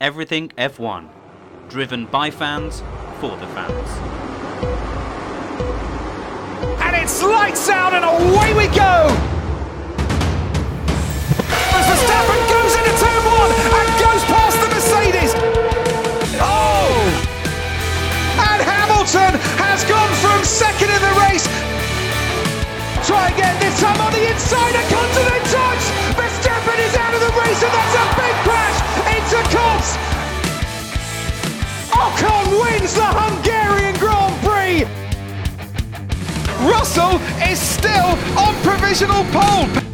Everything F1. Driven by fans, for the fans. And it's lights out and away we go! As Verstappen goes into turn one and goes past the Mercedes. Oh! And Hamilton has gone from second in the race. Try again, this time on the inside, a continent touch! Verstappen is out of the race and that's a big crash into Ocon wins the Hungarian Grand Prix! Russell is still on provisional pole.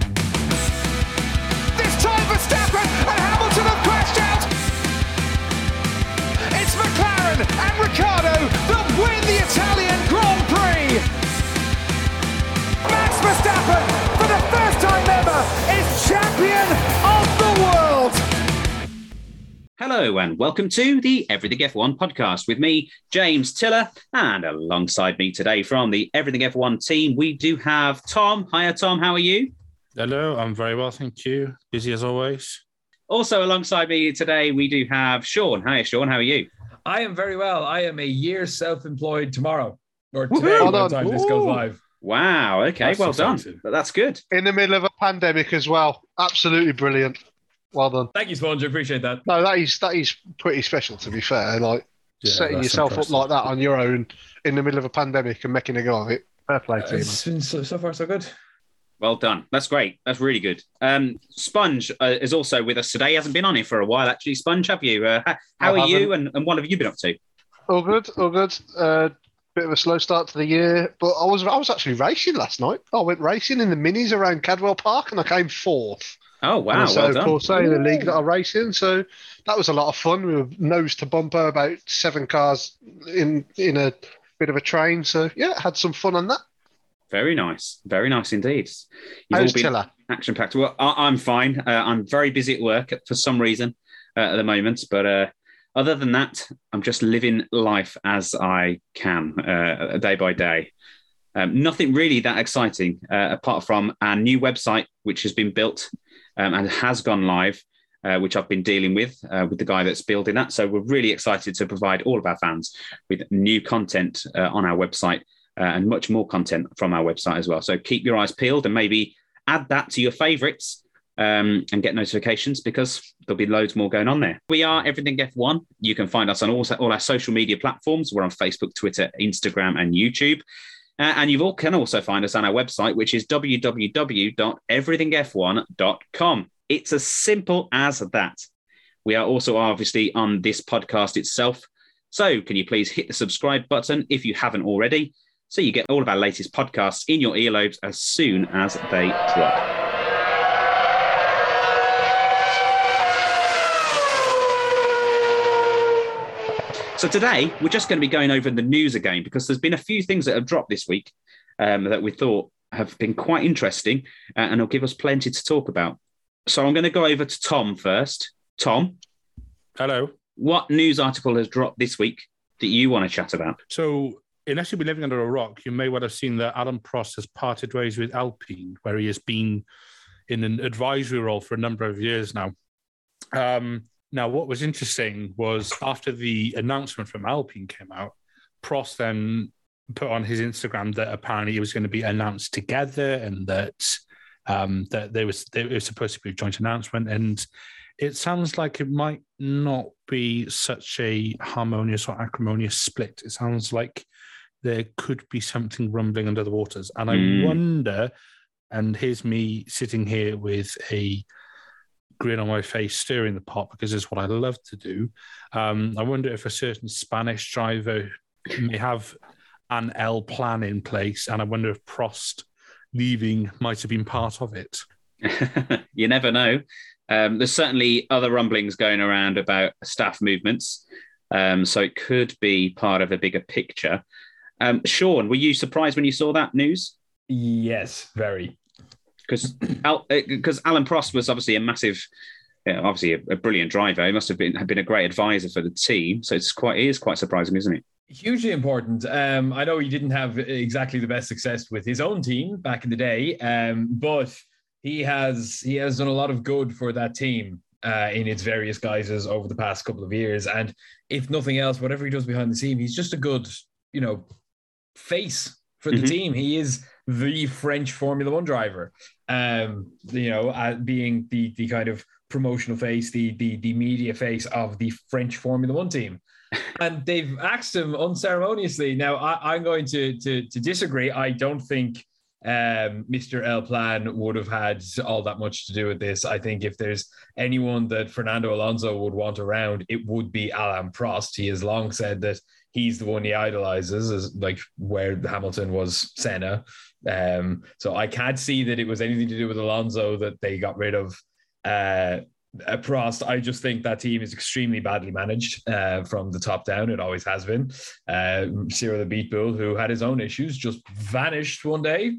Hello and welcome to the Everything F1 podcast with me, James Tiller, and alongside me today from the Everything F1 team, we do have Tom. Hiya, Tom. How are you? Hello, I'm very well, thank you. Busy as always. Also, alongside me today, we do have Sean. Hiya, Sean. How are you? I am very well. I am a year self-employed tomorrow or today Woohoo! by the time on. this goes live. Wow. Okay. That's well done. exciting. That's good. in the middle of a pandemic as well. Absolutely brilliant. Well done. Thank you, Sponge. I appreciate that. No, that is that is pretty special to be fair. Like Yeah, setting yourself impressive. up like that on your own in the middle of a pandemic and making a go of it. Fair play to you. It's been so, so far so good. Well done. That's great. That's really good. Um, Sponge uh, is also with us today. He hasn't been on here for a while, actually. Sponge, have you? Uh, how how I are you haven't. and, and what have you been up to? All good, all good. Uh, bit of a slow start to the year, but I was I was actually racing last night. I went racing in the minis around Cadwell Park and I came fourth. Oh, wow. so Well of done. course, in the league that I race in. So that was a lot of fun. We were nose to bumper, about seven cars in in a bit of a train. So yeah, had some fun on that. Very nice. Very nice indeed. You've How's all been Tiller? action packed. Well, I, I'm fine. Uh, I'm very busy at work for some reason uh, at the moment, but uh, other than that, I'm just living life as I can, uh, day by day. Um, nothing really that exciting uh, apart from our new website, which has been built um, and has gone live. Uh, which I've been dealing with uh, with the guy that's building that. So we're really excited to provide all of our fans with new content uh, on our website uh, and much more content from our website as well. So keep your eyes peeled and maybe add that to your favorites um, and get notifications because there'll be loads more going on there. We are Everything F1. You can find us on all, all our social media platforms. We're on Facebook, Twitter, Instagram, and YouTube. Uh, and you all can also find us on our website, which is www.everythingf1.com. It's as simple as that. We are also obviously on this podcast itself. So can you please hit the subscribe button if you haven't already? So you get all of our latest podcasts in your earlobes as soon as they drop. So today we're just going to be going over the news again because there's been a few things that have dropped this week um, that we thought have been quite interesting uh, and will give us plenty to talk about. So I'm going to go over to Tom first. Tom, Hello. what news article has dropped this week that you want to chat about? So, unless you've been living under a rock, you may well have seen that Alan Prost has parted ways with Alpine, where he has been in an advisory role for a number of years now. Um, now, what was interesting was after the announcement from Alpine came out, Prost then put on his Instagram that apparently it was going to be announced together and that um, that there was there was supposed to be a joint announcement and it sounds like it might not be such a harmonious or acrimonious split. It sounds like there could be something rumbling under the waters. And I Mm. wonder, and here's me sitting here with a grin on my face, stirring the pot because it's what I love to do. Um, I wonder if a certain Spanish driver may have an El Plan in place. And I wonder if Prost leaving might have been part of it. you never know. Um, there's certainly other rumblings going around about staff movements. Um, so it could be part of a bigger picture. Um, Sean, were you surprised when you saw that news? Yes, very. Because because Alan Prost was obviously a massive, yeah, obviously a, a brilliant driver. He must have been have been a great advisor for the team. So it's quite it is quite surprising, isn't it? Hugely important. Um, I know he didn't have exactly the best success with his own team back in the day, um, but he has he has done a lot of good for that team. uh, in its various guises over the past couple of years. And if nothing else, whatever he does behind the scene, he's just a good, you know, face for the Mhm. team. He is the French Formula One driver. Um, you know, uh, being the the kind of promotional face, the the the media face of the French Formula One team. And they've axed him unceremoniously. Now, I, I'm going to, to to disagree. I don't think um, Mr. El Plan would have had all that much to do with this. I think if there's anyone that Fernando Alonso would want around, it would be Alain Prost. He has long said that he's the one he idolizes, as like where Hamilton was Senna. Um, so I can't see that it was anything to do with Alonso that they got rid of uh, uh, Prost. I just think that team is extremely badly managed uh, from the top down. It always has been. Uh, Cyril Abiteboul, who had his own issues, just vanished one day.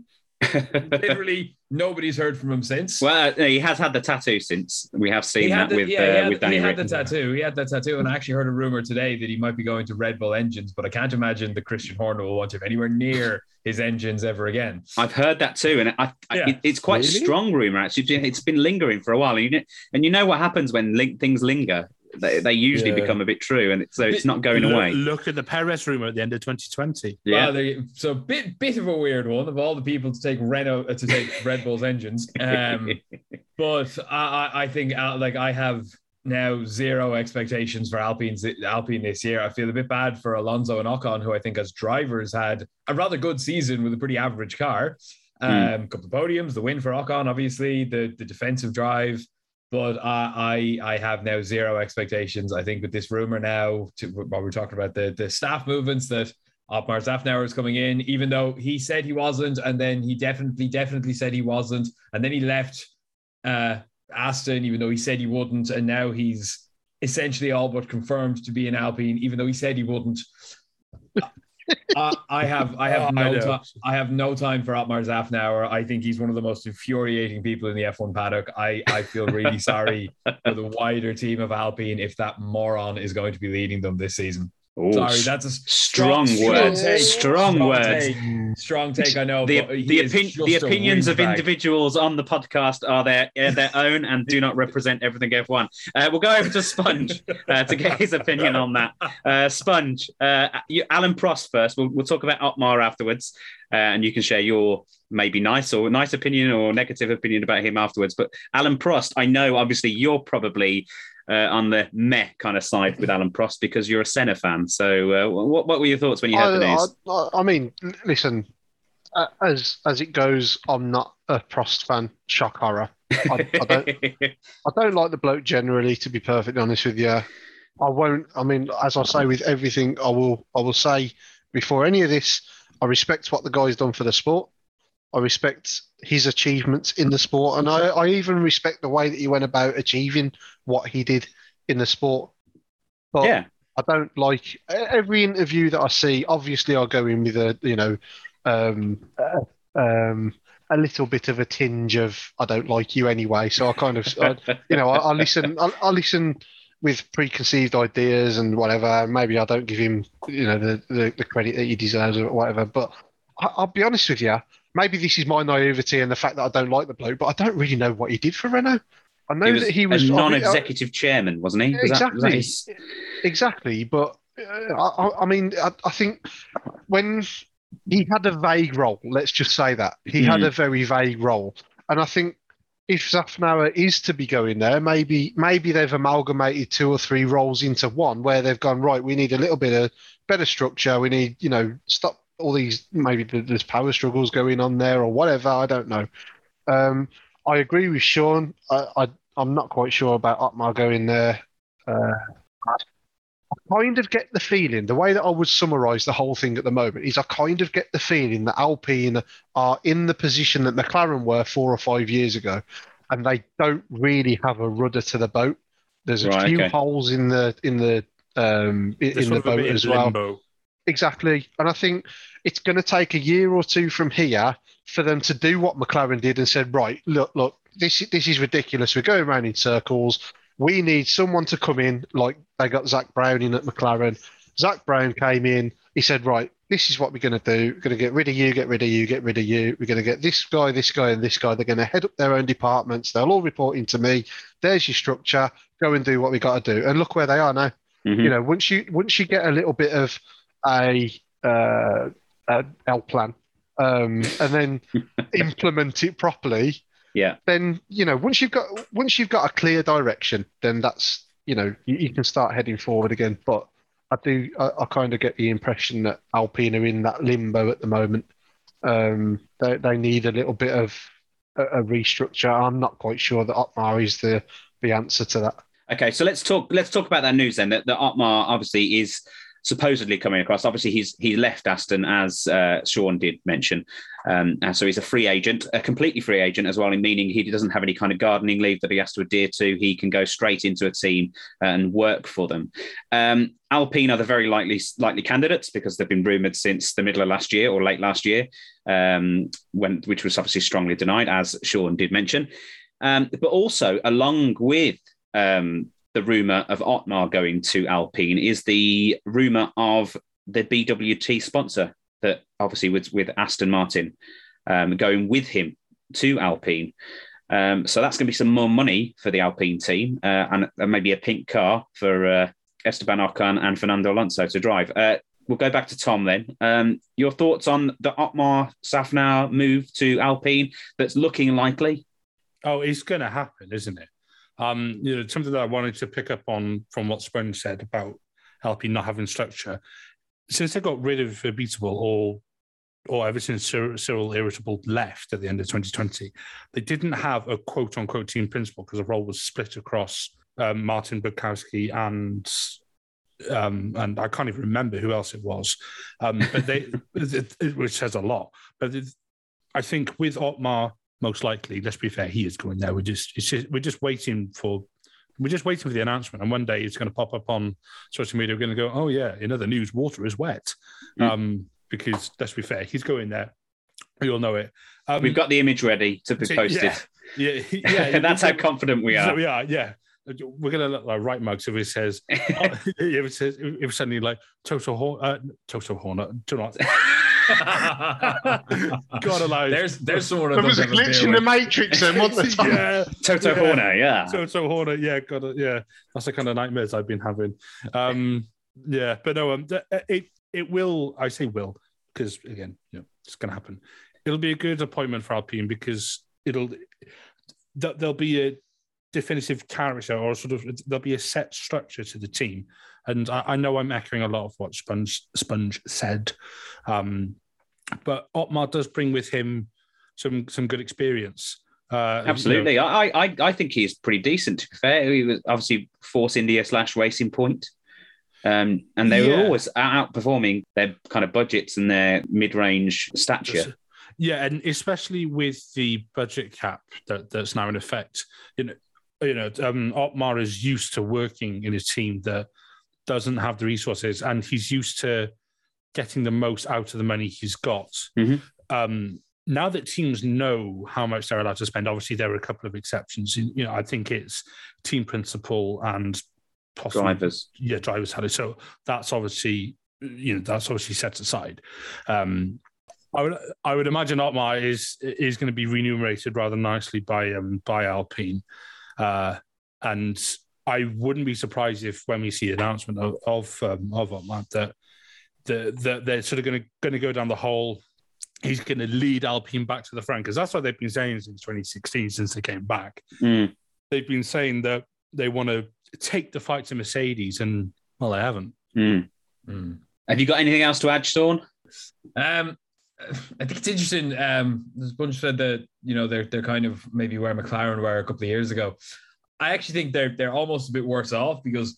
Literally, nobody's heard from him since. well, uh, he has had the tattoo since we have seen he that the, with yeah, uh, had, with Danny he had Rick. the tattoo. He had the tattoo, and I actually heard a rumor today that he might be going to Red Bull engines, but I can't imagine that Christian Horner will want him anywhere near his engines ever again. I've heard that too, and I, I, Yeah. it- it's quite a Really? strong rumor. Actually, it's been lingering for a while, and you know, and you know what happens when link, things linger. They, they usually Yeah. become a bit true, and it's, so it's not going look, away. Look at the Perez rumor at the end of 2020. Yeah, Well, they, so bit bit of a weird one of all the people to take Renault uh, to take Red Bull's engines. Um, but I, I- I think uh, like I have now zero expectations for Alpine's Alpine this year. I feel a bit bad for Alonso and Ocon, who I think as drivers had a rather good season with a pretty average car. Um, couple of podiums, the win for Ocon, obviously the the defensive drive. But I, I I have now zero expectations. I think with this rumor now, to, while we're talking about the the staff movements that Otmar Szafnauer is coming in, even though he said he wasn't, and then he definitely, definitely said he wasn't, and then he left uh, Aston, even though he said he wouldn't, and now he's essentially all but confirmed to be in Alpine, even though he said he wouldn't. I, uh, I have, I have Oh, no know. time. I have no time for Otmar Szafnauer. I think he's one of the most infuriating people in the F1 paddock. I, I feel really sorry for the wider team of Alpine if that moron is going to be leading them this season. Ooh, Sorry, that's a strong, strong words. take. Strong, Strong words. take. strong take. I know. The, but the, is opin- the opinions of individuals on the podcast are their uh, their own and do not represent everything F1. Uh, we'll go over to Sponge uh, to get his opinion on that. Uh, Sponge, uh, you, Alan Prost first. We'll, we'll talk about Otmar afterwards, uh, and you can share your maybe nice or nice opinion or negative opinion about him afterwards. But Alan Prost, I know obviously you're probably uh, on the meh kind of side with Alan Prost because you're a Senna fan. So, uh, what what were your thoughts when you heard the news? I, I mean, listen, uh, as as it goes, I'm not a Prost fan. Shock horror. I, I don't. I don't like the bloke generally, to be perfectly honest with you. I won't. I mean, as I say with everything, I will. I will say before any of this, I respect what the guy's done for the sport. I respect his achievements in the sport, and I, I even respect the way that he went about achieving what he did in the sport. But yeah, I don't like every interview that I see. Obviously, I'll go in with a you know, um, um, a little bit of a tinge of I don't like you anyway. So I kind of, I, you know, I, I listen. I, I listen with preconceived ideas and whatever. Maybe I don't give him, you know, the the, the credit that he deserves or whatever. But I, I'll be honest with you. Maybe this is my naivety and the fact that I don't like the bloke, but I don't really know what he did for Renault. I know that he was a I mean, non-executive chairman, wasn't he? Was that- was that Exactly. Exactly, but uh, I, I- mean, I, I think when he had a vague role, let's just say that he had Mm. a very vague role, and I think if Szafnauer is to be going there, maybe maybe they've amalgamated two or three roles into one, where they've gone right. We need a little bit of better structure. We need, you know, stop all these maybe th- there's power struggles going on there or whatever. I don't know. Um, I agree with Sean. I, I I'm not quite sure about Otmar going there. Uh, I kind of get the feeling, the way that I would summarize the whole thing at the moment is I kind of get the feeling that Alpine are in the position that McLaren were four or five years ago, and they don't really have a rudder to the boat. There's a Right, few okay. holes in the in the um, in, in the boat as well. limbo. Exactly. And I think it's going to take a year or two from here for them to do what McLaren did and said, right, look, look, this this is ridiculous. We're going around in circles. We need someone to come in, like they got Zak Brown in at McLaren. Zak Brown came in. He said, right, this is what we're going to do. We're going to get rid of you, get rid of you, get rid of you. We're going to get this guy, this guy, and this guy. They're going to head up their own departments. They'll all report into me. there's your structure. Go and do what we got to do. And look where they are now. Mhm. You know, once you once you get a little bit of a, uh, a El Plan, um, and then implement it properly, Yeah. then you know once you've got once you've got a clear direction, then that's you know you, you can start heading forward again. But I do I, I kind of get the impression that Alpine are in that limbo at the moment. Um, they they need a little bit of a, a restructure. I'm not quite sure that Otmar is the the answer to that. Okay, so let's talk. Let's talk about that news then. That, that Otmar obviously is supposedly coming across. Obviously, he's he left Aston as uh, Sean did mention, um, and so he's a free agent, a completely free agent as well, in meaning he doesn't have any kind of gardening leave that he has to adhere to. He can go straight into a team and work for them. Um, Alpine are the very likely likely candidates because they've been rumored since the middle of last year or late last year, um, when which was obviously strongly denied, as Sean did mention. Um, but also, along with um, the rumor of Otmar going to Alpine is the rumor of the BWT sponsor that obviously with with Aston Martin um, going with him to Alpine. Um, so that's going to be some more money for the Alpine team uh, and, and maybe a pink car for uh, Esteban Ocon and Fernando Alonso to drive. Uh, we'll go back to Tom then. Um, your thoughts on the Otmar Szafnauer move to Alpine that's looking likely? Oh, it's going to happen, isn't it? Um, you know, something that I wanted to pick up on from what Sponge said about Alpine not having structure. Since they got rid of Abiteboul or or ever since Cyril, Irritable left at the end of 2020, they didn't have a quote unquote team principal because the role was split across um, Martin Budkowski and um, and I can't even remember who else it was, um, but they, it, which says a lot. But I think with Otmar, most likely, let's be fair, he is going there. We're just, it's just we're just waiting for we're just waiting for the announcement, and one day it's going to pop up on social media. We're going to go, oh yeah, in other news, water is wet, Mm. um, because let's be fair, he's going there. We all know it. Um, We've got the image ready to be posted. yeah, yeah, yeah. That's how confident we are. So, yeah, yeah. We're gonna look like right mugs if it says oh, if it says if suddenly like Toto Horn, uh, Toto Horner, do not. God alone. There's there's someone There I'd was a love to have glitch in the matrix then, wasn't there? Tom? yeah, Toto Yeah. Horner, yeah. Toto Horner. Yeah, got it. Yeah, that's the kind of nightmares I've been having. Um, yeah, but no, um, it it will. I say will because again, you know, it's going to happen. It'll be a good appointment for Alpine because it'll th- there'll be a definitive character or sort of there'll be a set structure to the team. And I, I know I'm echoing a lot of what Sponge Sponge said, um, but Otmar does bring with him some some good experience. Uh, you know, Absolutely. I, I I think he's pretty decent to be fair. He was obviously Force India slash Racing Point. Um, and they were always outperforming their kind of budgets and their mid-range stature. Yeah, and especially with the budget cap that, that's now in effect, you know, you know, um, Otmar is used to working in a team that doesn't have the resources, and he's used to getting the most out of the money he's got. Mhm. Um, now that teams know how much they're allowed to spend, obviously there are a couple of exceptions. You know, I think it's team principal and possibly Drivers. yeah, driver's salary. So that's obviously, you know, that's obviously set aside. Um, I would, I would imagine Otmar is is going to be remunerated rather nicely by um by Alpine, uh, and I wouldn't be surprised if when we see the announcement of of, um, of Otmar that the, the, they're sort of going to going to go down the whole. He's going to lead Alpine back to the front because that's what they've been saying since 2016, since they came back Mm. they've been saying that they want to take the fight to Mercedes, and well, they haven't. Mm. Mm. Have you got anything else to add, Sean? Um, I think it's interesting. Um, there's a bunch said that you know they're they're kind of maybe where McLaren were a couple of years ago. I actually think they're they're almost a bit worse off because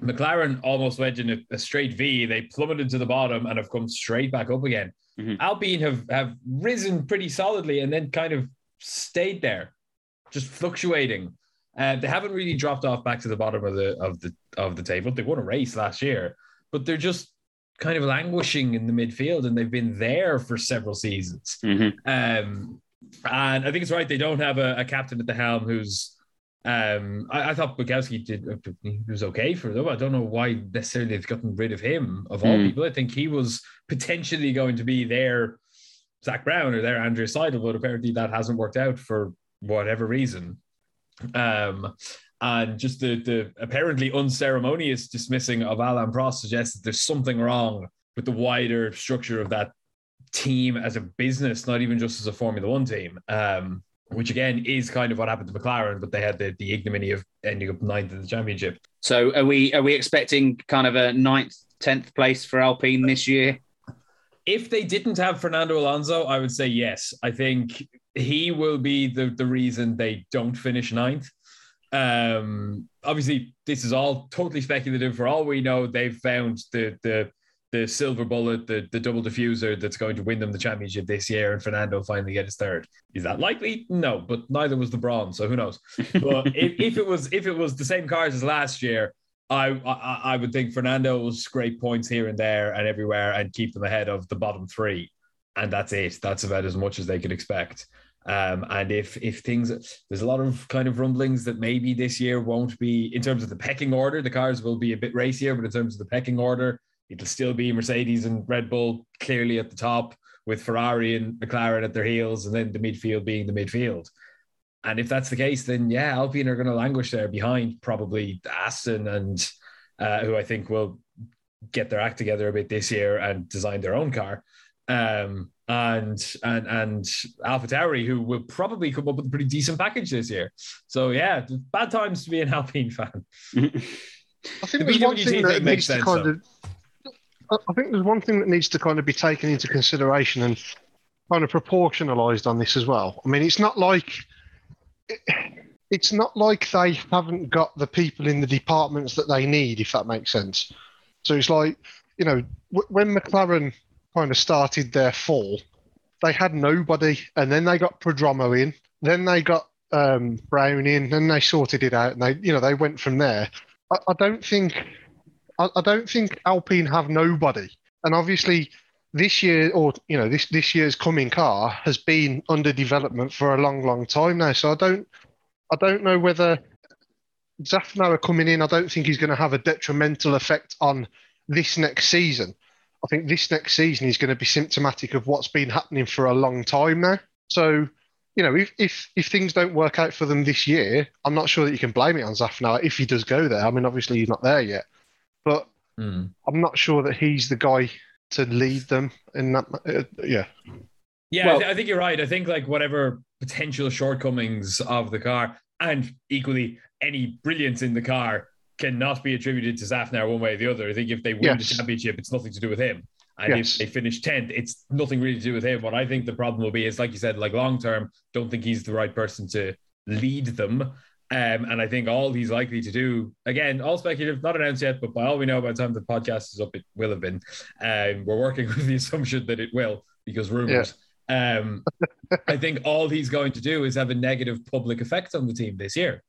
McLaren almost went in a, a straight V. They plummeted to the bottom and have come straight back up again. Mhm. Alpine have have risen pretty solidly and then kind of stayed there, just fluctuating. Uh, they haven't really dropped off back to the bottom of the of the of the table. They won a race last year, but they're just kind of languishing in the midfield, and they've been there for several seasons. Mhm. Um, and I think it's right they don't have a, a captain at the helm who's. Um, I, I thought Budkowski did he was okay for them. I don't know why necessarily they've gotten rid of him of all Hmm. people. I think he was potentially going to be their Zak Brown or their Andrew Seidl, but apparently that hasn't worked out for whatever reason. Um, and just the the apparently unceremonious dismissing of Alain Prost suggests that there's something wrong with the wider structure of that team as a business, not even just as a Formula One team. Um, which again is kind of what happened to McLaren, but they had the, the ignominy of ending up ninth in the championship. So are we are we expecting kind of a ninth, tenth place for Alpine this year? If they didn't have Fernando Alonso, I would say yes. I think he will be the, the reason they don't finish ninth. Um, obviously, this is all totally speculative. For all we know, they've found the the the silver bullet, the, the double diffuser that's going to win them the championship this year, and Fernando finally get his third. Is that likely? No, but neither was the bronze, so who knows? But if, if it was if it was the same cars as last year, I, I I would think Fernando will scrape points here and there and everywhere and keep them ahead of the bottom three, and that's it. That's about as much as they could expect. Um, and if if things there's a lot of kind of rumblings that maybe this year won't be in terms of the pecking order, the cars will be a bit racier, but in terms of the pecking order, it'll still be Mercedes and Red Bull clearly at the top, with Ferrari and McLaren at their heels, and then the midfield being the midfield. And if that's the case, then yeah, Alpine are going to languish there behind probably Aston and uh, who I think will get their act together a bit this year and design their own car. Um, and and and AlphaTauri, who will probably come up with a pretty decent package this year. So yeah, bad times to be an Alpine fan. I think The there's one BWT thing thing that makes needs sense, kind of. I think there's one thing that needs to kind of be taken into consideration and kind of proportionalized on this as well. I mean, it's not like it's not like they haven't got the people in the departments that they need, if that makes sense. So it's like you know w- when McLaren kind of started their fall, they had nobody, and then they got Prodromou in, then they got um, Brown in, and they sorted it out, and they you know they went from there. I, I don't think I, I don't think Alpine have nobody, and obviously this year or you know this this year's coming car has been under development for a long long time now. So I don't I don't know whether Szafnauer coming in. I don't think he's going to have a detrimental effect on this next season. I think this next season is going to be symptomatic of what's been happening for a long time now. So you know, if, if if things don't work out for them this year, I'm not sure that you can blame it on Szafnauer if he does go there. I mean, obviously he's not there yet, but Hmm. I'm not sure that he's the guy to lead them in that. Uh, yeah, Yeah, Well- I, th- I think you're right. I think like whatever potential shortcomings of the car, and equally any brilliance in the car, cannot be attributed to Szafnauer one way or the other. I think if they win Yes. the championship, it's nothing to do with him. And Yes. if they finish 10th, it's nothing really to do with him. What I think the problem will be is, like you said, like long term, don't think he's the right person to lead them. Um, and I think all he's likely to do, again, all speculative, not announced yet, but by all we know, by the time the podcast is up, it will have been. Um, we're working with the assumption that it will because rumors. Um, I think all he's going to do is have a negative public effect on the team this year.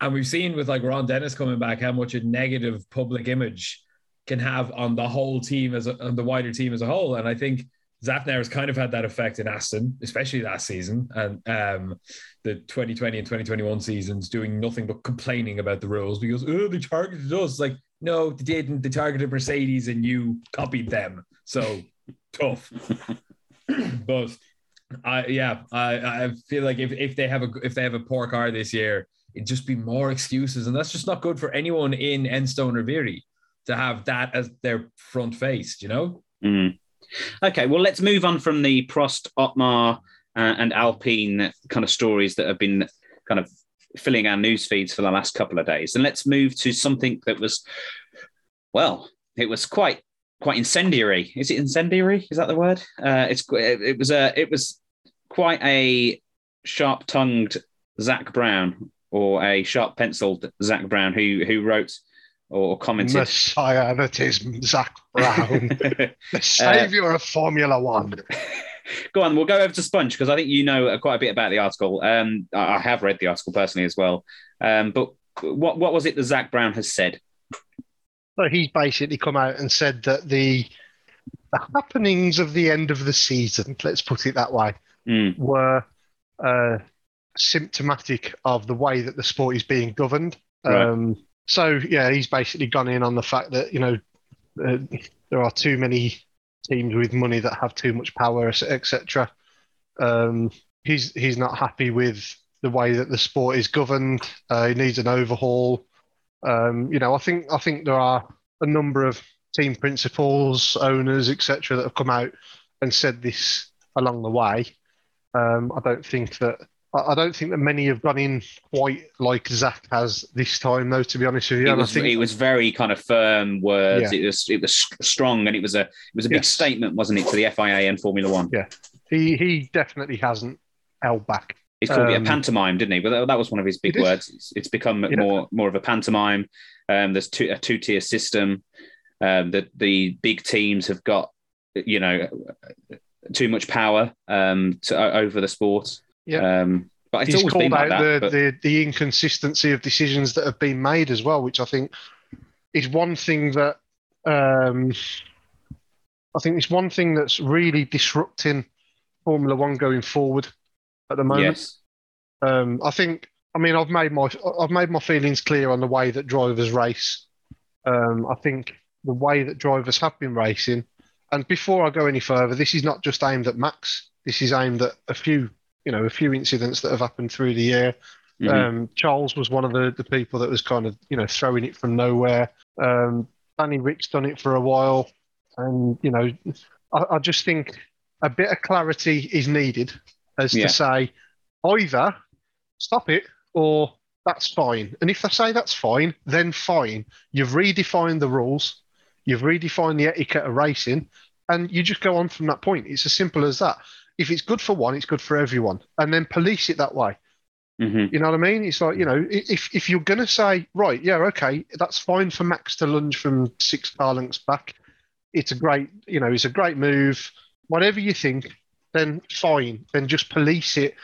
And we've seen with like Ron Dennis coming back how much a negative public image can have on the whole team as a, on the wider team as a whole. And I think Szafnauer has kind of had that effect in Aston, especially last season and um, the 2020 and 2021 seasons, doing nothing but complaining about the rules because oh they targeted us. Like no, they didn't. They targeted Mercedes and you copied them. So tough. but I yeah, I, I feel like if, if they have a if they have a poor car this year, it'd just be more excuses, and that's just not good for anyone in Enstone or Viry to have that as their front face. You know? Mm. Okay, well, let's move on from the Prost, Otmar, uh, and Alpine kind of stories that have been kind of filling our news feeds for the last couple of days, and let's move to something that was, well, it was quite quite incendiary. Is it incendiary? Is that the word? Uh, it's it was a it was quite a sharp tongued Zak Brown or a sharp penciled Zak Brown who who wrote or commented. Messiah, that is Zak Brown, the savior of Formula One. go on, we'll go over to Sponge because I think you know quite a bit about the article. Um, I I have read the article personally as well. Um, but what what was it that Zak Brown has said? So he's basically come out and said that the, the happenings of the end of the season, let's put it that way, Mm, were uh, symptomatic of the way that the sport is being governed. Right. Um, so yeah, he's basically gone in on the fact that you know uh, there are too many teams with money that have too much power, etc. Um, he's he's not happy with the way that the sport is governed. Uh, needs an overhaul. Um, you know, I think I think there are a number of team principals, owners, etc., that have come out and said this along the way. Um, I don't think that I don't think that many have gone in quite like Zak has this time, though. To be honest with you, It was, think it was very kind of firm words. Yeah. It was it was strong, and it was a it was a big Yes. statement, wasn't it, to the FIA and Formula One? Yeah. he he definitely hasn't held back. He called it a Um, pantomime, didn't he? But that, that was one of his big It words. It's, it's become Yeah. more more of a pantomime. Um, there's two, a two tier system. Um, that the big teams have got, you know, too much power um, to, over the sport. Yeah. Um, but it's He's always called been like out that. the, but- the the inconsistency of decisions that have been made as well, which I think is one thing that um, I think it's one thing that's really disrupting Formula One going forward at the moment. yes. Um, I think. I mean, I've made my I've made my feelings clear on the way that drivers race. Um, I think the way that drivers have been racing, and before I go any further, this is not just aimed at Max. This is aimed at a few, you know, a few incidents that have happened through the year. Mhm. Um, Charles was one of the, the people that was kind of, you know, throwing it from nowhere. Um, Danny Ric's done it for a while, and you know, I, I just think a bit of clarity is needed as Yeah. to say either stop it or that's fine. And if they say that's fine, then fine. You've redefined the rules, you've redefined the etiquette of racing, and you just go on from that point. It's as simple as that. If it's good for one, it's good for everyone, and then police it that way. Mhm. You know what I mean? It's like, you know, if, if you're to say, right, yeah, okay, that's fine for Max to lunge from six car lengths back. It's a great, you know, it's a great move. Whatever you think, then fine. Then just police it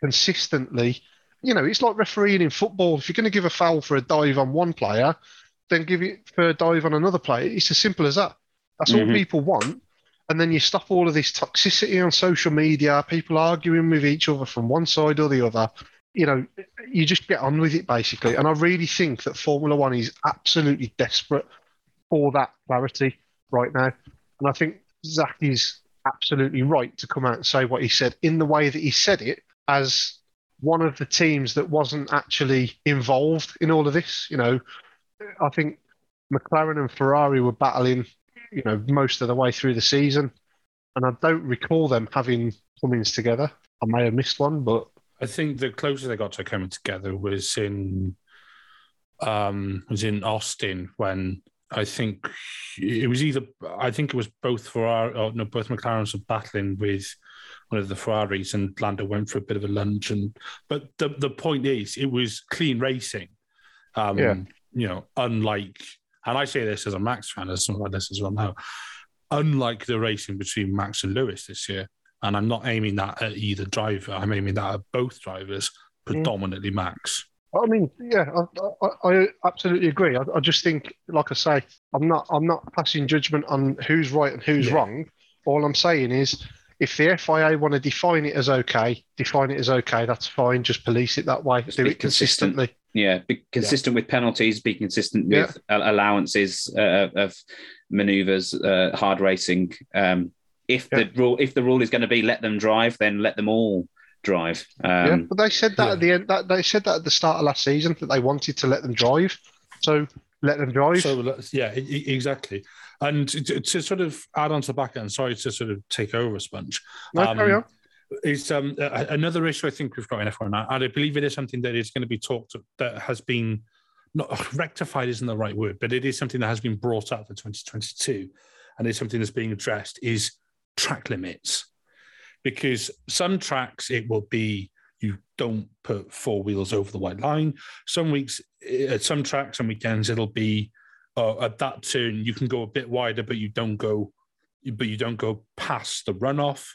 consistently. You know, it's like refereeing in football. If you're going to give a foul for a dive on one player, then give it for a dive on another player. It's as simple as that. That's all Mhm. people want. And then you stop all of this toxicity on social media, people arguing with each other from one side or the other you know, you just get on with it basically. And I really think that Formula One is absolutely desperate for that clarity right now. And I think Zak is absolutely right to come out and say what he said in the way that he said it as one of the teams that wasn't actually involved in all of this. You know, I think McLaren and Ferrari were battling, you know, most of the way through the season. And I don't recall them having Cummins together. I may have missed one, but I think the closest they got to coming together was in um was in Austin when I think it was either I think it was both Ferrari or no both McLarens were battling with one of the Ferraris and Lando went for a bit of a lunge and but the the point is it was clean racing. Um Yeah. you know, unlike and I say this as a Max fan, as someone like this as well now, unlike the racing between Max and Lewis this year, and I'm not aiming that at either driver. I'm aiming that at both drivers, mm. predominantly Max. I mean, yeah, I, I, I absolutely agree. I, I just think, like I say, I'm not I'm not passing judgment on who's right and who's Yeah. wrong. All I'm saying is, if the FIA want to define it as okay, define it as okay. That's fine. Just police it that way. Just Do it consistently. Yeah, be consistent with penalties, be consistent Yeah. with a- allowances uh, of maneuvers, uh, hard racing. Um, if the rule if the rule is going to be let them drive, then let them all drive. Um, yeah, but they said that yeah. at the end. That they said that at the start of last season that they wanted to let them drive. So let them drive. So yeah, exactly. And to, to sort of add on to the back end, sorry to sort of take over, Sponge. no, um, carry on. Is um, another issue I think we've got in F1 now, and I believe it is something that is going to be talked that has been not rectified isn't the right word, but it is something that has been brought up for 2022, and it's something that's being addressed is track limits, because some tracks it will be you don't put four wheels over the white line. Some weeks, eh, at some tracks and weekends, it'll be uh, at that turn you can go a bit wider, but you don't go, but you don't go past the runoff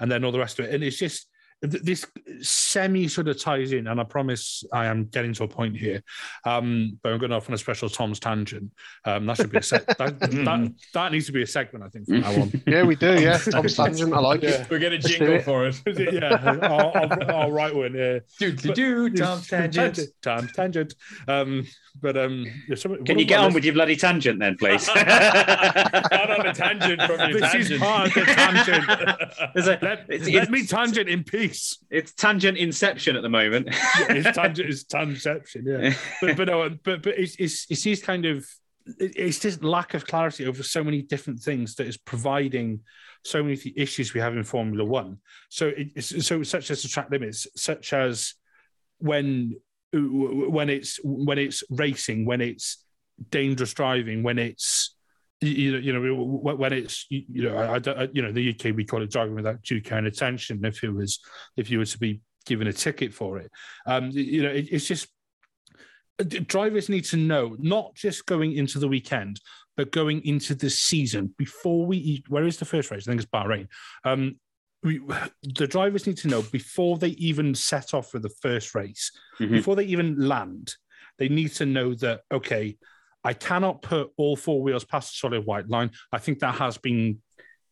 and then all the rest of it. And it's just this semi sort of ties in, and I promise I am getting to a point here. Um, but I'm going off on a special Tom's tangent. Um, that should be a sec- that, that, that needs to be a segment, I think, from now on. Yeah, we do. Yeah, Tom's tangent. I like it. We're get a jingle it. for it. yeah, I'll, I'll, I'll write one. Yeah. Do do do. Tom's tangent. Tom's tangent. Um, but um, yeah, so- Can you get on this- with your bloody tangent then, please? Not on a tangent from your This is tangent. part of the tangent. There's a- Let, it's- let it's- me tangent in peace. Race. It's tangent inception at the moment. It's tangent, it's tangenception, yeah. But but no, but but it's it's it's these kind of it's just lack of clarity over so many different things that is providing so many issues we have in Formula One. So it's so such as the track limits, such as when when it's when it's racing, when it's dangerous driving, when it's you know, you know, when it's you know, I, I, you know, the UK we call it driving without due care and attention. If it was, if you were to be given a ticket for it, um, you know, it, it's just drivers need to know not just going into the weekend, but going into the season before we. Where is the first race? I think it's Bahrain. Um, we, the drivers need to know before they even set off for the first race, mm-hmm. before they even land, they need to know that okay, I cannot put all four wheels past the solid white line. I think that has been.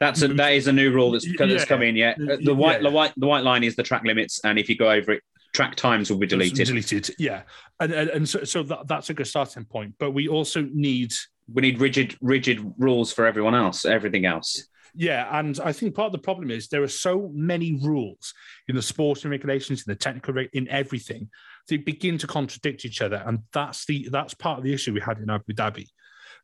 That's a, that is a new rule that's, that's yeah. come in. Yeah, the white yeah. the white the white line is the track limits, and if you go over it, track times will be deleted. Deleted, yeah, and and, and so, so that, that's a good starting point. But we also need we need rigid rigid rules for everyone else, everything else. Yeah, and I think part of the problem is there are so many rules in the sporting regulations, in the technical, in everything, they begin to contradict each other, and that's the that's part of the issue we had in Abu Dhabi.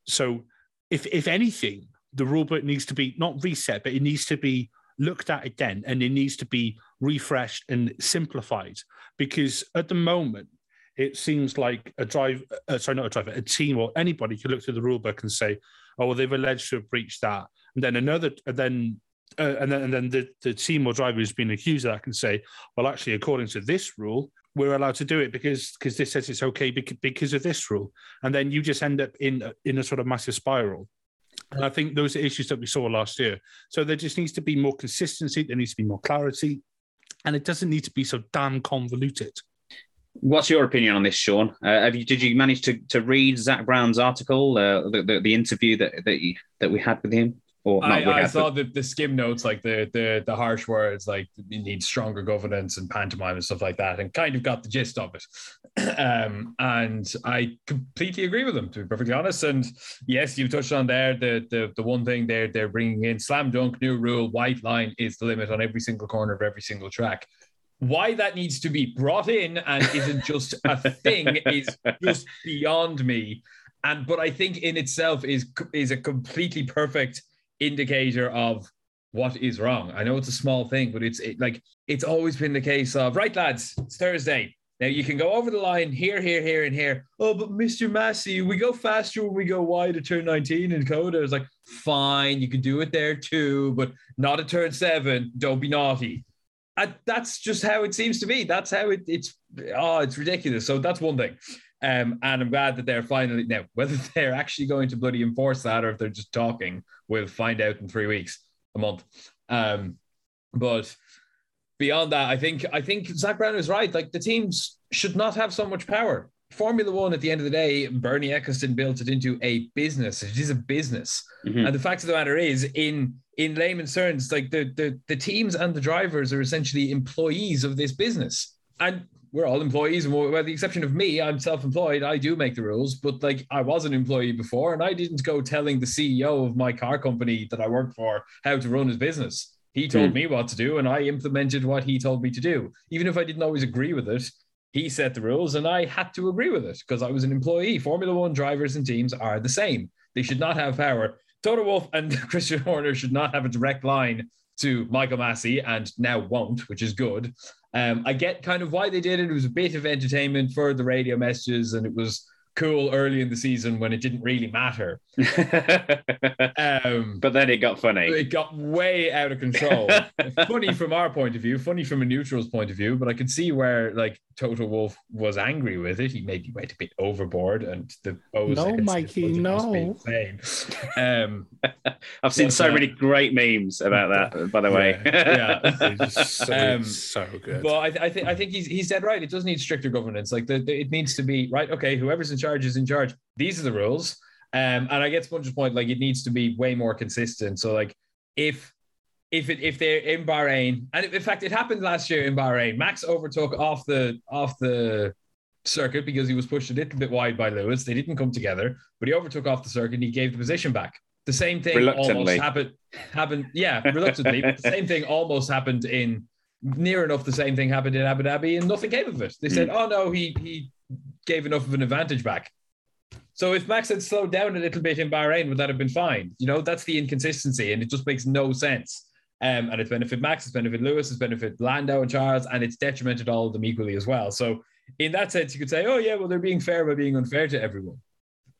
So, if if anything, the rule book needs to be not reset, but it needs to be looked at again, and it needs to be refreshed and simplified because at the moment it seems like a drive, uh, sorry, not a driver, a team or anybody could look through the rule book and say, oh, well, they've alleged to have breached that. And then another, then, uh, and then, and then the, the team or driver who's been accused of that can say, well, actually, according to this rule, we're allowed to do it because because this says it's okay because, of this rule. And then you just end up in in a sort of massive spiral. And I think those are issues that we saw last year. So there just needs to be more consistency. There needs to be more clarity, and it doesn't need to be so damn convoluted. What's your opinion on this, Sean? Uh, have you did you manage to to read Zak Brown's article, uh, the, the, the interview that that, you, that we had with him? Or I, I saw the, the skim notes, like the the the harsh words, like you need stronger governance and pantomime and stuff like that, and kind of got the gist of it. Um, and I completely agree with them, to be perfectly honest. And yes, you touched on there the the the one thing they're they're bringing in slam dunk new rule, white line is the limit on every single corner of every single track why that needs to be brought in and isn't just a thing is just beyond me and but i think in itself is is a completely perfect indicator of what is wrong i know it's a small thing but it's it, like it's always been the case of right lads it's thursday now you can go over the line here, here, here, and here. Oh, but Mr. Masi, we go faster when we go wide at turn 19 in COTA. It's like, fine, you can do it there too, but not at turn seven. Don't be naughty. I, that's just how it seems to be. That's how it, it's. Oh, it's ridiculous. So that's one thing. Um, and I'm glad that they're finally now whether they're actually going to bloody enforce that or if they're just talking, we'll find out in three weeks, a month. Um, but beyond that, I think I think Zak Brown is right. Like the teams should not have so much power. Formula One, at the end of the day, Bernie Ecclestone built it into a business. It is a business, mm-hmm. and the fact of the matter is, in in layman's terms, like the, the the teams and the drivers are essentially employees of this business, and we're all employees. And with the exception of me, I'm self-employed. I do make the rules, but like I was an employee before, and I didn't go telling the CEO of my car company that I worked for how to run his business. He told mm. me what to do, and I implemented what he told me to do, even if I didn't always agree with it he set the rules and I had to agree with it because I was an employee. Formula One drivers and teams are the same. They should not have power. Toto Wolff and Christian Horner should not have a direct line to Michael Masi, and now won't, which is good. Um, I get kind of why they did it. It was a bit of entertainment for the radio messages and it was cool early in the season when it didn't really matter. um, but then it got funny. It got way out of control. funny from our point of view, funny from a neutral's point of view, but I could see where like Toto Wolff was angry with it. He maybe went a bit overboard and the No, Mikey, no. Um, I've seen so uh, many great memes about that, by the way. Yeah. yeah. so, um, so, good. But I, th- I think I think he's he's dead right. It does need stricter governance. Like the, the, it needs to be right. Okay, whoever's in charge charge is in charge. These are the rules. Um, and I get Sponge's point, like it needs to be way more consistent. So like if if it if they're in Bahrain, and in fact it happened last year in Bahrain, Max overtook off the off the circuit because he was pushed a little bit wide by Lewis. They didn't come together, but he overtook off the circuit and he gave the position back. The same thing almost happened happened, yeah, reluctantly. the same thing almost happened in near enough the same thing happened in Abu Dhabi and nothing came of it. They said, oh no, he he gave enough of an advantage back. So if Max had slowed down a little bit in Bahrain, would that have been fine? You know, that's the inconsistency, and it just makes no sense. Um, and it's benefit Max, it's benefit Lewis, it's benefit Lando and Charles, and it's detrimented all of them equally as well. So in that sense, you could say, oh yeah, well they're being fair by being unfair to everyone.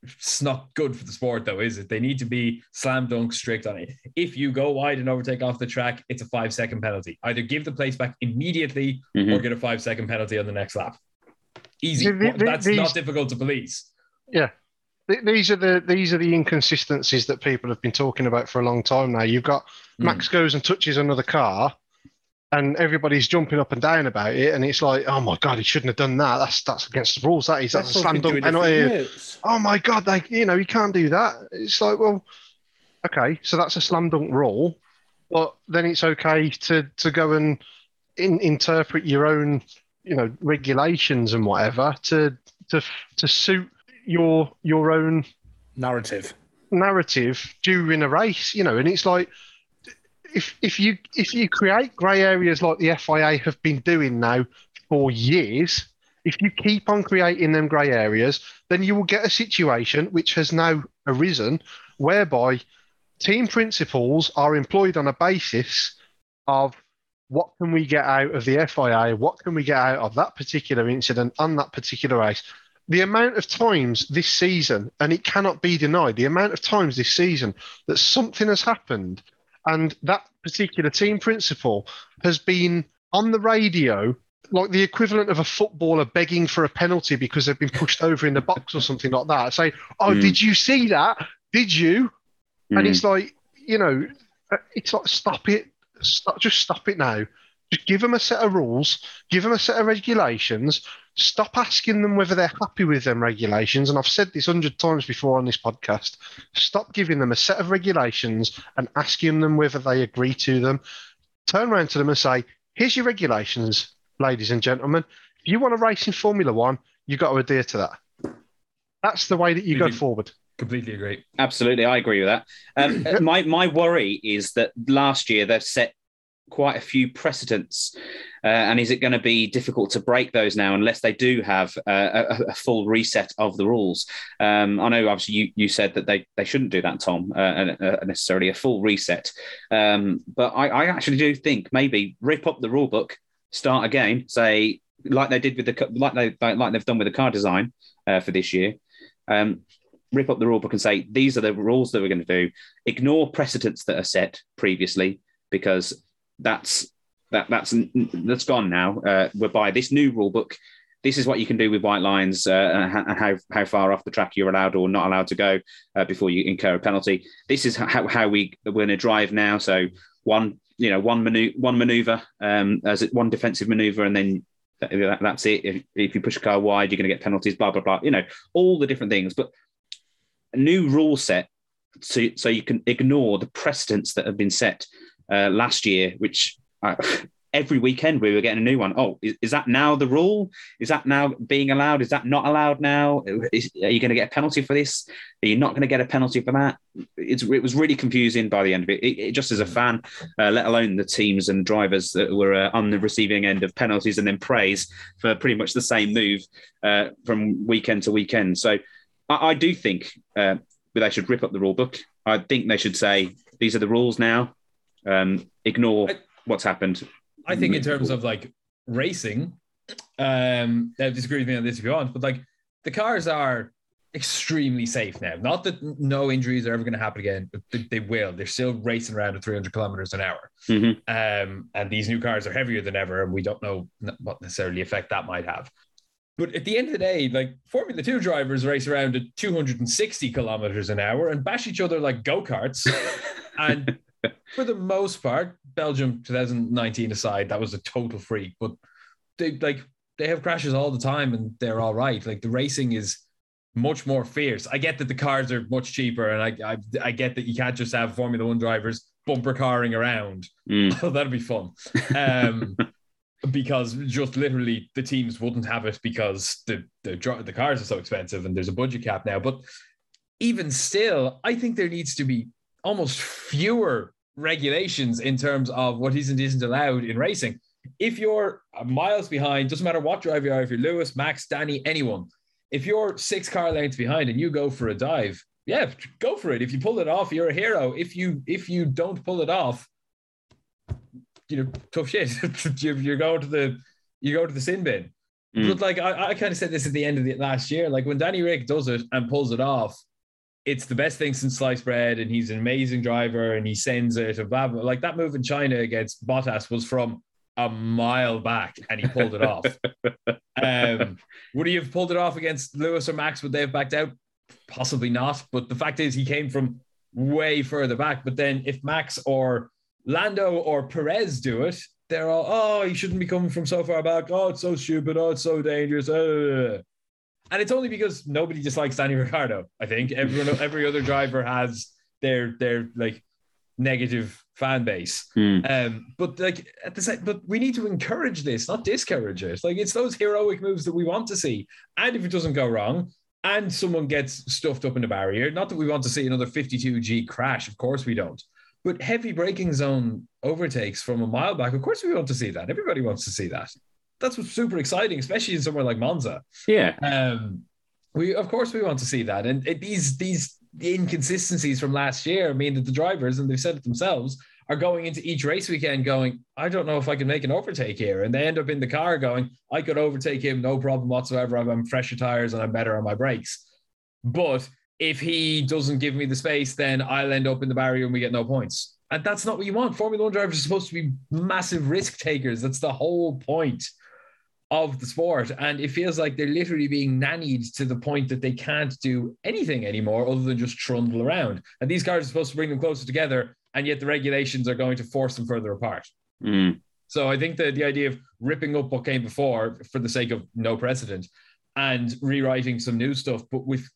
It's not good for the sport, though, is it? They need to be slam dunk strict on it. If you go wide and overtake off the track, it's a five second penalty. Either give the place back immediately Mhm. or get a five second penalty on the next lap. Easy. The- the- That's these- not difficult to police. Th- These are the these are the inconsistencies that people have been talking about for a long time now. You've got Hmm. Max goes and touches another car, and everybody's jumping up and down about it, and it's like, oh my god, he shouldn't have done that. That's that's against the rules. That is that's, a slam dunk doing it for penalty. Oh my god, like you know, you can't do that. It's like, well, okay, so that's a slam dunk rule, but then it's okay to to go and in, interpret your own, you know, regulations and whatever to to to suit your your own Narrative. narrative during a race, you know, and it's like if if you if you create grey areas like the FIA have been doing now for years, if you keep on creating them grey areas, then you will get a situation which has now arisen whereby team principals are employed on a basis of what can we get out of the FIA, what can we get out of that particular incident on that particular race the amount of times this season, and it cannot be denied, the amount of times this season that something has happened and that particular team principal has been on the radio, like the equivalent of a footballer begging for a penalty because they've been pushed over in the box or something like that. Say, Oh, Mm. did you see that? Did you? And Mm. it's like, you know, it's like, stop it. Stop, just stop it now. Just give them a set of rules, give them a set of regulations. Stop asking them whether they're happy with them regulations. And I've said this hundred times before on this podcast. Stop giving them a set of regulations and asking them whether they agree to them. Turn around to them and say, here's your regulations, ladies and gentlemen. If you want to race in Formula One, you've got to adhere to that. That's the way that you go forward. Completely agree. Absolutely, I agree with that. Um, uh, my my worry is that last year they've set quite a few precedents, uh, and is it going to be difficult to break those now unless they do have uh, a, a full reset of the rules? Um, I know, obviously, you, you said that they, they shouldn't do that, Tom, uh, and, uh, necessarily a full reset, um, but I, I actually do think maybe rip up the rule book, start again, say like they did with the like they like they've done with the car design uh, for this year. Um, rip up the rule book and say these are the rules that we're going to do. Ignore precedents that are set previously because that's that that's that's gone now. Uh, whereby this new rule book, this is what you can do with white lines uh, and how how far off the track you're allowed or not allowed to go uh, before you incur a penalty. This is how, how we we're going to drive now. So one you know one manu- one maneuver um, as it, one defensive maneuver and then. that- That's it. If, if you push a car wide, you're going to get penalties. Blah blah blah. You know all the different things. But a new rule set so, so you can ignore the precedents that have been set uh, last year, which uh, every weekend we were getting a new one. Oh, is, is that now the rule? Is that now being allowed? Is that not allowed now? Is, are you going to get a penalty for this? Are you not going to get a penalty for that? It's, it was really confusing by the end of it. it, it just as a fan, uh, let alone the teams and drivers that were uh, on the receiving end of penalties and then praise for pretty much the same move uh, from weekend to weekend. So I, I do think uh, they should rip up the rule book. I think they should say these are the rules now. Um, ignore I- what's happened. I think in terms of like racing, um, I disagree with me on this if you want, but like the cars are extremely safe now. Not that no injuries are ever going to happen again, but they, they will. They're still racing around at 300 kilometers an hour. Mhm. Um, and these new cars are heavier than ever, and we don't know what necessarily effect that might have. But at the end of the day, like Formula Two drivers race around at 260 kilometers an hour and bash each other like go karts. and for the most part, Belgium 2019 aside, that was a total freak. But they like they have crashes all the time and they're all right. Like the racing is much more fierce. I get that the cars are much cheaper, and I I, I get that you can't just have Formula One drivers bumper carring around. Mm. Oh, that'd be fun. Um, because just literally the teams wouldn't have it because the, the the cars are so expensive and there's a budget cap now. But even still, I think there needs to be almost fewer regulations in terms of what is and isn't allowed in racing. if you're miles behind, doesn't matter what driver you are, if you're Lewis, Max, Danny, anyone, if you're six car lengths behind and you go for a dive, yeah, go for it. If you pull it off, you're a hero. If you if you don't pull it off, you know, tough shit. you're going to the you go to the sin bin. Mm. But like I, I kind of said this at the end of the last year. Like when Danny Ric does it and pulls it off, it's the best thing since sliced bread, and he's an amazing driver, and he sends it. And blah, blah. Like that move in China against Bottas was from a mile back, and he pulled it off. Um, would he have pulled it off against Lewis or Max? Would they have backed out? Possibly not. But the fact is, he came from way further back. But then if Max or Lando or Perez do it, they're all, oh, he shouldn't be coming from so far back. Oh, it's so stupid. Oh, it's so dangerous. Uh. And it's only because nobody dislikes Danny Ricciardo. I think everyone, every other driver has their their like negative fan base. Hmm. Um, but like at the same, but we need to encourage this, not discourage it. Like it's those heroic moves that we want to see. And if it doesn't go wrong, and someone gets stuffed up in the barrier, not that we want to see another 52G crash, of course we don't. But heavy braking zone overtakes from a mile back, of course we want to see that. Everybody wants to see that. That's what's super exciting, especially in somewhere like Monza. Yeah. Um, we of course we want to see that, and it, these these inconsistencies from last year mean that the drivers, and they've said it themselves, are going into each race weekend going, I don't know if I can make an overtake here, and they end up in the car going, I could overtake him, no problem whatsoever. I'm, I'm fresher tires and I'm better on my brakes, but if he doesn't give me the space, then I'll end up in the barrier and we get no points. And that's not what you want. Formula One drivers are supposed to be massive risk takers. That's the whole point of the sport. And it feels like they're literally being nannied to the point that they can't do anything anymore other than just trundle around. And these cars are supposed to bring them closer together, and yet the regulations are going to force them further apart. Mm. So I think that the idea of ripping up what came before for the sake of no precedent and rewriting some new stuff, but with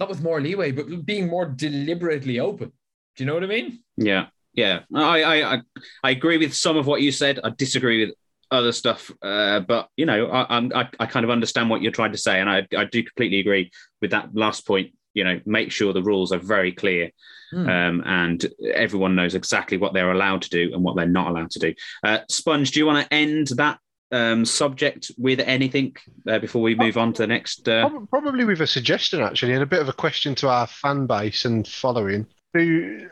not with more leeway, but being more deliberately open. Do you know what I mean? Yeah. Yeah. I, I I agree with some of what you said. I disagree with other stuff. Uh, but you know, I, I'm I, I kind of understand what you're trying to say, and I I do completely agree with that last point. You know, make sure the rules are very clear, Hmm. um, and everyone knows exactly what they're allowed to do and what they're not allowed to do. Uh, Sponge, do you want to end that um, subject with anything uh, before we move on to the next? Uh... Probably with a suggestion, actually, and a bit of a question to our fan base and following. Do,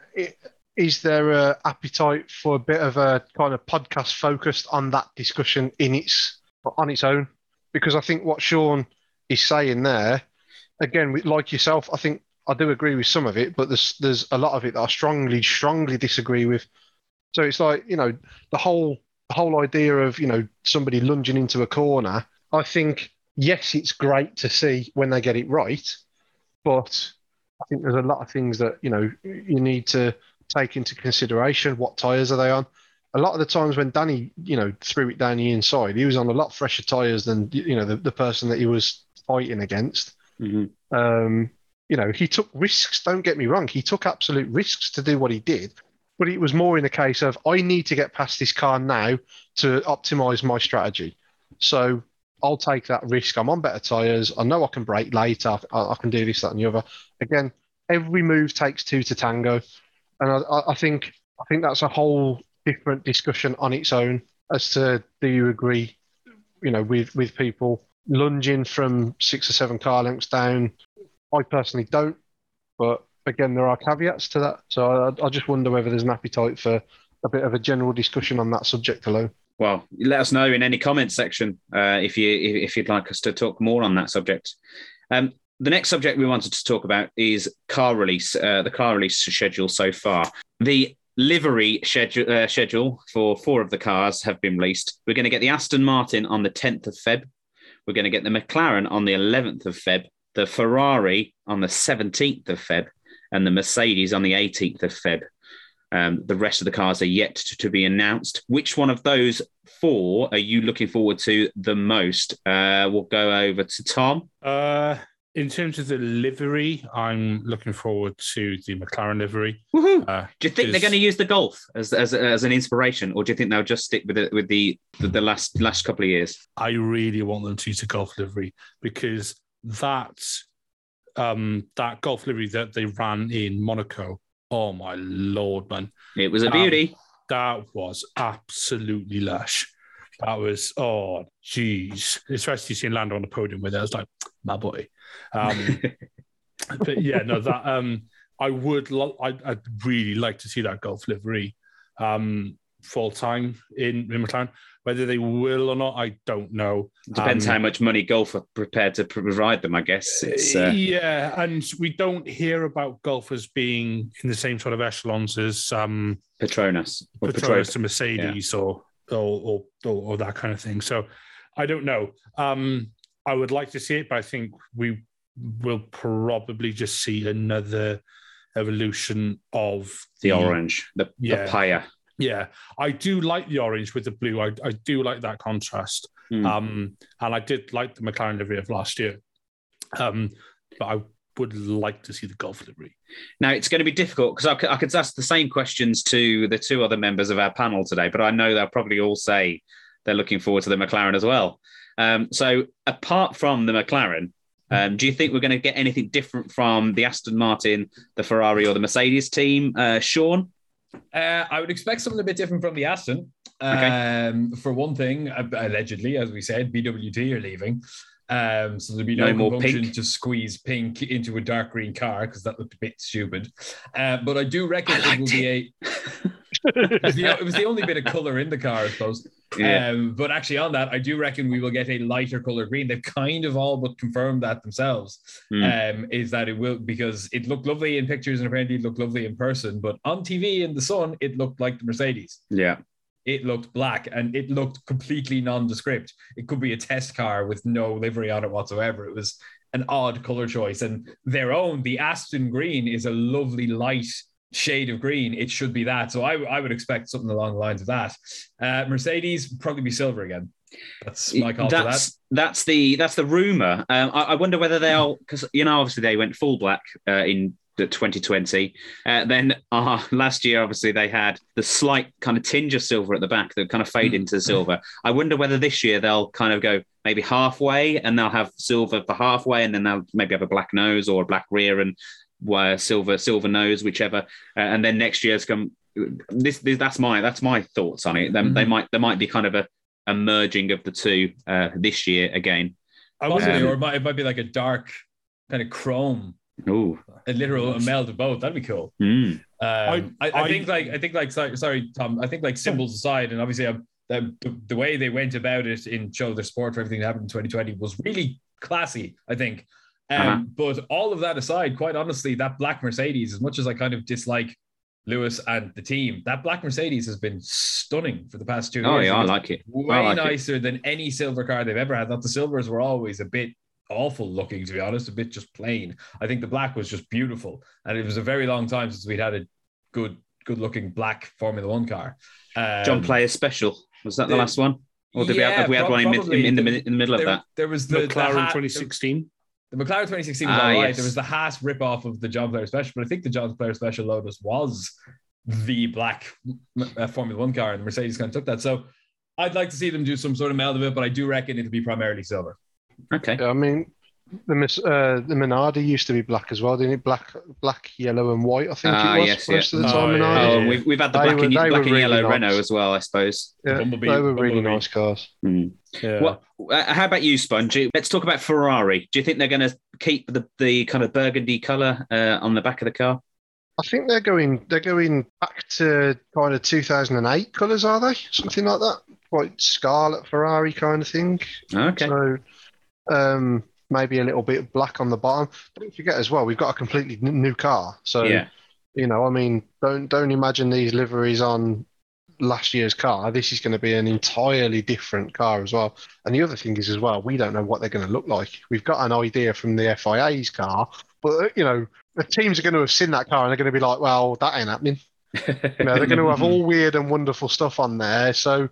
is there a appetite for a bit of a kind of podcast focused on that discussion in its on its own? Because I think what Sean is saying there, again, like yourself, I think I do agree with some of it, but there's there's a lot of it that I strongly, strongly disagree with. So it's like you know the whole whole idea of you know somebody lunging into a corner. I think yes, it's great to see when they get it right, but I think there's a lot of things that you know you need to take into consideration. What tires are they on? A lot of the times when Danny, you know, threw it down the inside, he was on a lot fresher tires than you know the, the person that he was fighting against. Mhm. Um, you know, he took risks. Don't get me wrong; he took absolute risks to do what he did. But it was more in the case of I need to get past this car now to optimize my strategy. So I'll take that risk. I'm on better tires. I know I can brake later. I, I can do this, that, and the other. Again, every move takes two to tango, and I, I- think I think that's a whole different discussion on its own as to do you agree, you know, with with people lunging from six or seven car lengths down. I personally don't, but again, there are caveats to that. So I, I just wonder whether there's an appetite for a bit of a general discussion on that subject alone. Well, let us know in any comments section uh, if you if you'd like us to talk more on that subject. Um, the next subject we wanted to talk about is car release. Uh, the car release schedule so far. The livery schedule uh, schedule for four of the cars have been released. We're going to get the Aston Martin on the 10th of Feb. We're going to get the McLaren on the 11th of Feb. The Ferrari on the 17th of Feb, and the Mercedes on the 18th of Feb. Um, the rest of the cars are yet to, to be announced. Which one of those four are you looking forward to the most? Uh, we'll go over to Tom. Uh, in terms of the livery, I'm looking forward to the McLaren livery. Woohoo! Uh, Do you think they're going to use the Gulf as, as, as an inspiration, or do you think they'll just stick with it with the, the the last last couple of years? I really want them to use a Gulf livery because that um that Gulf livery that they ran in Monaco. Oh my lord, man. It was a Um, beauty. That was absolutely lush. That was oh geez, especially seeing Lando on the podium with it. I was like, my boy. Um, but yeah, no, that um, I would, lo- I'd, I'd really like to see that Gulf livery um, full time in, in McLaren. Whether they will or not, I don't know. Depends Um, how much money Gulf are prepared to provide them. I guess it's uh, yeah, and we don't hear about golfers being in the same sort of echelons as um, Petronas or Petronas to Mercedes or, or, or or or that kind of thing. So I don't know. Um, I would like to see it, but I think we will probably just see another evolution of The orange, the, Yeah. the pyre. Yeah, I do like the orange with the blue. I, I do like that contrast. Mm. Um, and I did like the McLaren livery of last year. Um, but I would like to see the Gulf livery. Now it's going to be difficult because I, could- I could ask the same questions to the two other members of our panel today, but I know they'll probably all say they're looking forward to the McLaren as well. Um, so apart from the McLaren, um, do you think we're going to get anything different from the Aston Martin, the Ferrari, or the Mercedes team? Uh, Sean, Uh, I would expect something a bit different from the Aston. Okay. Um, For one thing, allegedly, as we said, BWT are leaving. Um, so there'll be no, No more pink. to squeeze pink into a dark green car because that looked a bit stupid. Uh, but I do reckon I it will liked be a. it, was the, it was the only bit of color in the car, I suppose. yeah, Um, but actually, on that, I do reckon we will get a lighter color green. They've kind of all but confirmed that themselves. Hmm. Um, is that it will because it looked lovely in pictures and apparently it looked lovely in person, but on TV in the sun, it looked like the Mercedes. yeah, It looked black and it looked completely nondescript. It could be a test car with no livery on it whatsoever. It was an odd color choice, and their own, the Aston Green, is a lovely light shade of green. It should be that. So I, I would expect something along the lines of that. Uh, Mercedes probably be silver again. That's my call to that. that's that's the that's the rumor. Um, I, I wonder whether they'll because you know obviously they went full black uh, in the 2020. Uh, then uh, last year obviously they had the slight kind of tinge of silver at the back that kind of fade Mm. into silver. I wonder whether this year they'll kind of go maybe halfway and they'll have silver for halfway and then they'll maybe have a black nose or a black rear and uh, silver silver nose whichever. Uh, and then next year's come. This, this that's my that's my thoughts on it. Then they Mhm. might there might be kind of a a merging of the two uh, this year again. I was Possibly, Um, or it might, it might be like a dark kind of chrome, Ooh, a literal a meld of both. That'd be cool. Mm. Um, I, I, I- think like I think like sorry, sorry Tom. I think like symbols aside, and obviously um, the, the the way they went about it in show their sport for everything that happened in 2020 was really classy. I think. Um, Uh-huh. But all of that aside, quite honestly, that black Mercedes, as much as I kind of dislike Lewis and the team, that black Mercedes has been stunning for the past two Oh years. Oh, yeah, I like it. way I like it. nicer than any silver car they've ever had. Not the silvers were always a bit awful looking, to be honest, a bit just plain. I think the black was just beautiful, and it was a very long time since we'd had a good, good looking black Formula One car. Um, John Player Special was that the, the- last one, or did we have, have we had one in, mid, probably. in, the, The- in the middle of There, that? there was the, the McLaren hat- 2016. The McLaren 2016 was Ah, all right. yes. There was the Haas rip-off of the John Player Special, but I think the John Player Special Lotus was the black uh, Formula One car, and the Mercedes kind of took that. So I'd like to see them do some sort of meld of it, but I do reckon it'll be primarily silver. Okay. Yeah, I mean, the Miss- uh, the Minardi used to be black as well, didn't it? Black, black, yellow, and white. I think Ah, it was yes, most yeah. of the time. Oh, yeah, Oh, yeah. we've, we've had the They black, were- and, black and really yellow nice. Renault as well, I suppose. Yeah, Bumblebee- they were really Bumblebee. nice cars. Mm. Yeah. What? Uh, how about you, Sponge? Let's talk about Ferrari. Do you think they're going to keep the, the kind of burgundy color uh, on the back of the car? I think they're going they're going back to kind of 2008 colours, are they? Something like that, quite scarlet Ferrari kind of thing. Okay. So um, maybe a little bit of black on the bottom. Don't forget as well, we've got a completely n- new car. So yeah. you know, I mean, don't don't imagine these liveries on last year's car. This is going to be an entirely different car as well. And the other thing is as well, we don't know what they're going to look like. We've got an idea from the FIA's car, but uh, you know, the teams are going to have seen that car and they're going to be like, well, that ain't happening. You know, they're going to have all weird and wonderful stuff on there. So,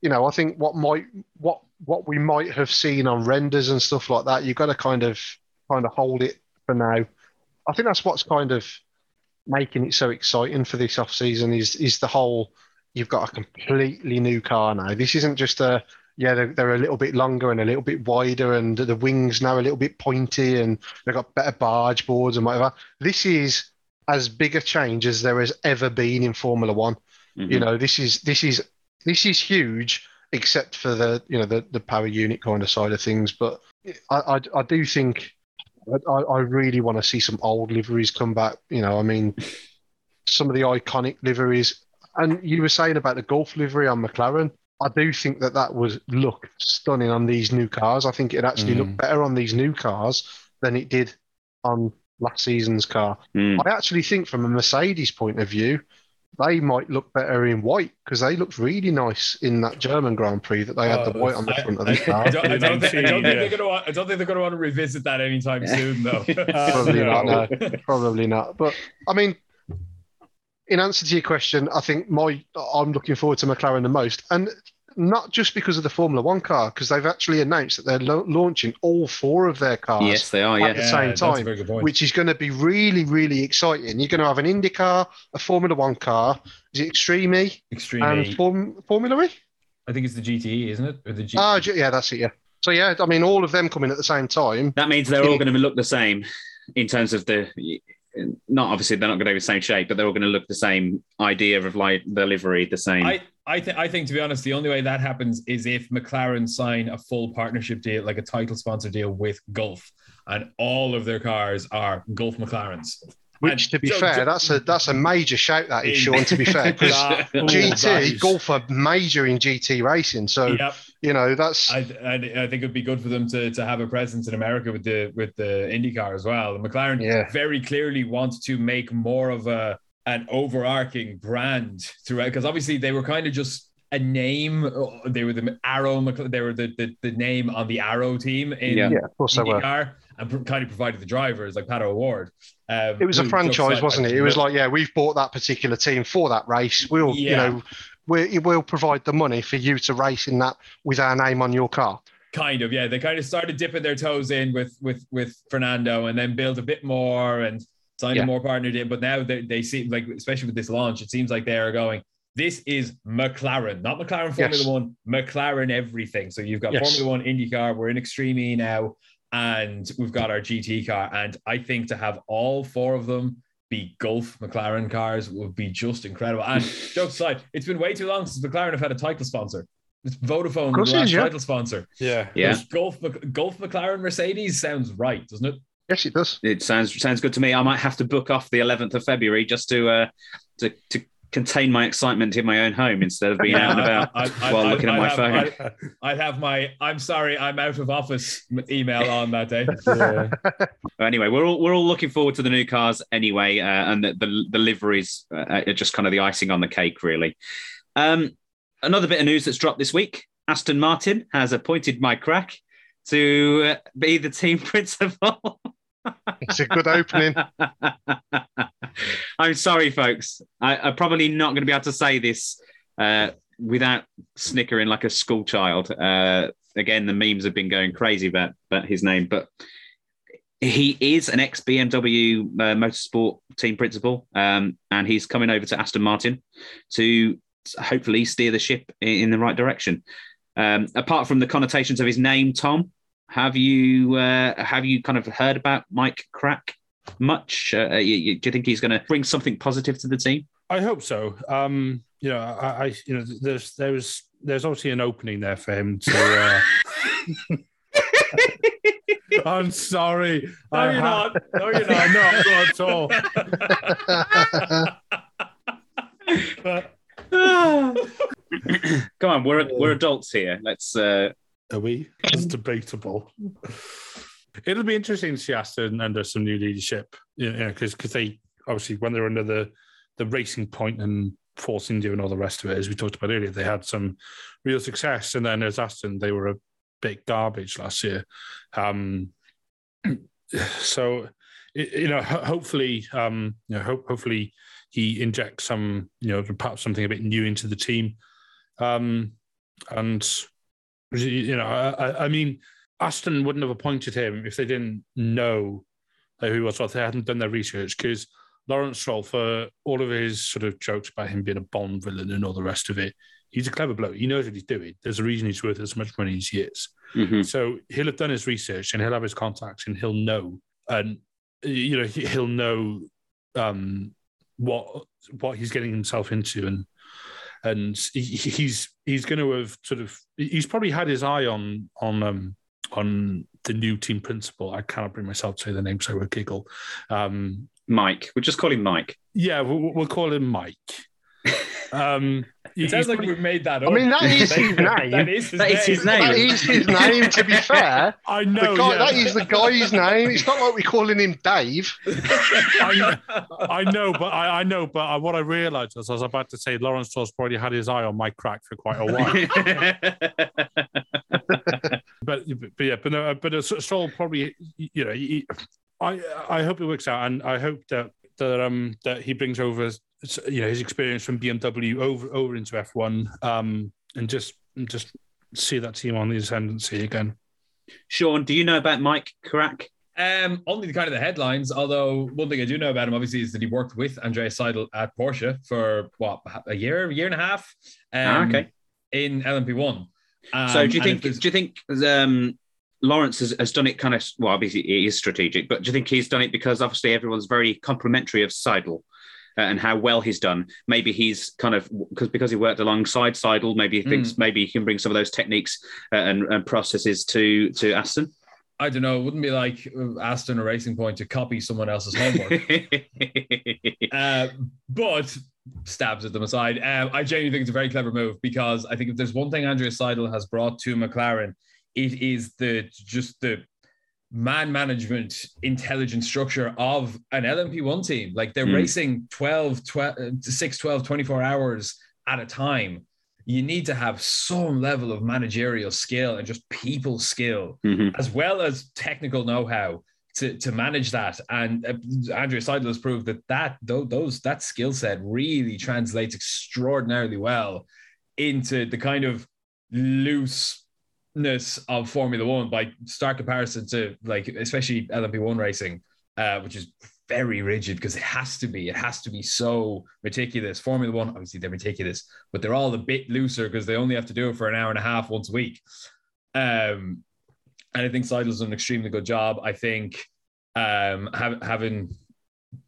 you know, I think what might what what we might have seen on renders and stuff like that, you've got to kind of kind of hold it for now. I think that's what's kind of making it so exciting for this off season is is the whole you've got a completely new car now. This isn't just a yeah they're, they're a little bit longer and a little bit wider and the wings now a little bit pointy and they've got better barge boards and whatever. This is as big a change as there has ever been in Formula One. Mhm. You know, this is this is this is huge except for the you know the, the power unit kind of side of things. But I I, I do think I, I really want to see some old liveries come back. You know, I mean, some of the iconic liveries. And you were saying about the Gulf livery on McLaren. I do think that that would look stunning on these new cars. I think it actually Mm. looked better on these new cars than it did on last season's car. Mm. I actually think, from a Mercedes point of view, they might look better in white because they looked really nice in that German Grand Prix that they had the Oh, white on the I- front of the I, car. don't, I don't think, I don't think they're gonna want. I don't think they're gonna want to revisit that anytime soon, though. Probably no. not. No, probably not. But I mean, in answer to your question, I think my I'm looking forward to McLaren the most, and not just because of the Formula One car, because they've actually announced that they're lo- launching all four of their cars Yes, they are. at Yeah. the same that's time, very good point. which is going to be really, really exciting. You're going to have an Indy car, a Formula One car, is it Extreme E, Extreme and E. Form, Formula E? I think it's the GTE, isn't it? Or the G- Ah, yeah, that's it. Yeah. So yeah, I mean, all of them coming at the same time. That means they're all going to look the same in terms of the. Not obviously they're not going to be the same shape, but they're all going to look the same idea of like the livery, the same. I, I, th- I think, to be honest, the only way that happens is if McLaren sign a full partnership deal, like a title sponsor deal with Gulf, and all of their cars are Gulf McLarens. Which, to be So- fair, that's a that's a major shout. That is, Sean. To be fair, because That- that GT is- Gulf are major in GT racing, so Yep. You know that's I, I, I think it'd be good for them to, to have a presence in America with the with the IndyCar as well. The McLaren Yeah. very clearly want to make more of a an overarching brand throughout because obviously they were kind of just a name. They were the Arrow. They were the, the, the name on the Arrow team in Yeah. yeah, of course they were. IndyCar and kind of provided the drivers like Pato O'Ward. Um, It was a franchise, wasn't it? It was like, yeah, we've bought that particular team for that race. We'll, you know, we we'll provide the money for you to race in that with our name on your car. kind of yeah they kind of started dipping their toes in with with with fernando and then built a bit more and signed Yeah. a more partner deal but now they, they seem like especially with this launch it seems like they are going this is mclaren not mclaren formula Yes. one mclaren everything so you've got Yes. formula one indycar we're in extreme e now and we've got our gt car and i think to have all four of them be Gulf McLaren cars would be just incredible. And jokes aside, it's been way too long since McLaren have had a title sponsor. It's Vodafone, the last is, yeah. title sponsor. Yeah. yeah, Because Gulf, Gulf McLaren Mercedes sounds right, doesn't it? Yes, it does. it sounds sounds good to me. I might have to book off the 11th of February just to uh, to to contain my excitement in my own home instead of being out and about I- I- while I- looking at I'd my have- phone. I'd, I'd have my "I'm sorry, I'm out of office" email on that day. Yeah. Anyway, we're all we're all looking forward to the new cars anyway, uh, and the, the the liveries uh, are just kind of the icing on the cake, really. Um, another bit of news that's dropped this week: Aston Martin has appointed Mike Krack to uh, be the team principal. It's a good opening. I'm sorry, folks. I, I'm probably not going to be able to say this uh, without snickering like a school child. Uh, again, the memes have been going crazy about, about his name, but he is an ex BMW uh, motorsport team principal, um, and he's coming over to Aston Martin to hopefully steer the ship in, in the right direction. Um, apart from the connotations of his name, Tom, have you uh, have you kind of heard about Mike Krack much? Uh, you, you- do you think he's going to bring something positive to the team? I hope so. Um, you know, I, I you know, there's there's there's obviously an opening there for him to. Uh... I'm sorry. No, I you're ha- not. No, you're No, not. not, not at all. Come on, we're we're adults here. Let's. Uh, Are we? It's debatable. It'll be interesting to see Aston under some new leadership. You know, because they obviously when they were under the the racing point and Force India and all the rest of it, as we talked about earlier, they had some real success. And then as Aston, they were a bit garbage last year. Um, so you know, hopefully, um, you know, ho- hopefully he injects some, you know, perhaps something a bit new into the team. Um, and you know, I, I- mean, Aston wouldn't have appointed him if they didn't know who he was, or if they hadn't done their research. Because Lawrence Stroll, for all of his sort of jokes about him being a Bond villain and all the rest of it, he's a clever bloke. He knows what he's doing. There's a reason he's worth as much money as he is. mhm. So he'll have done his research and he'll have his contacts and he'll know, and you know he- he'll know um, what what he's getting himself into, and and he, he's he's going to have sort of he's probably had his eye on on um, on the new team principal. I cannot bring myself to say the name, so I will giggle. Um, Mike. We'll just call him Mike. yeah, we'll, we'll call him Mike. Um, It sounds like we've made that up. I mean, that is his name. that is his That name. is his name. That is his name, to be fair. I The know. guy, yeah. That is the guy's name. It's not like we're calling him Dave. I, I know, but I, I know, but I, what I realised was I was about to say Lawrence Stroll's probably had his eye on Mike Krack for quite a while. but, but yeah, but no, but uh, Stroll probably, you know, he, I I hope it works out, and I hope that that um that he brings over you know his experience from BMW over over into F1, um, and just just see that team on the ascendancy again. Sean, do you know about Mike Krack? Um, only the kind of the headlines. Although one thing I do know about him, obviously, is that he worked with Andreas Seidl at Porsche for what a year, a year and a half. Um, Ah, okay. In LMP1. Um, so do you think do you think um, Lawrence has, has done it kind of well? Obviously, it is strategic, but do you think he's done it because obviously everyone's very complimentary of Seidl uh, and how well he's done? Maybe he's kind of because because he worked alongside Seidl. Maybe he thinks maybe he can bring some of those techniques uh, and, and processes to to Aston. I don't know, it wouldn't be like uh, Aston or Racing Point to copy someone else's homework. uh, but stabs at them aside. Um, I genuinely think it's a very clever move because I think if there's one thing Andrea Seidl has brought to McLaren, it is the just the man management intelligent structure of an LMP1 team. Like they're Mm. racing 12, 12, uh, 6, 12, 24 hours at a time. You need to have some level of managerial skill and just people skill Mhm. as well as technical know-how to, to manage that. And uh, Andrea Seidl has proved that that tho- those that skill set really translates extraordinarily well into the kind of looseness of Formula One by stark comparison to like especially LMP1 racing, uh, which is very rigid because it has to be. It has to be so meticulous. Formula One, obviously, they're meticulous, but they're all a bit looser because they only have to do it for an hour and a half once a week. Um, and I think Seidl's done an extremely good job. I think um, have, having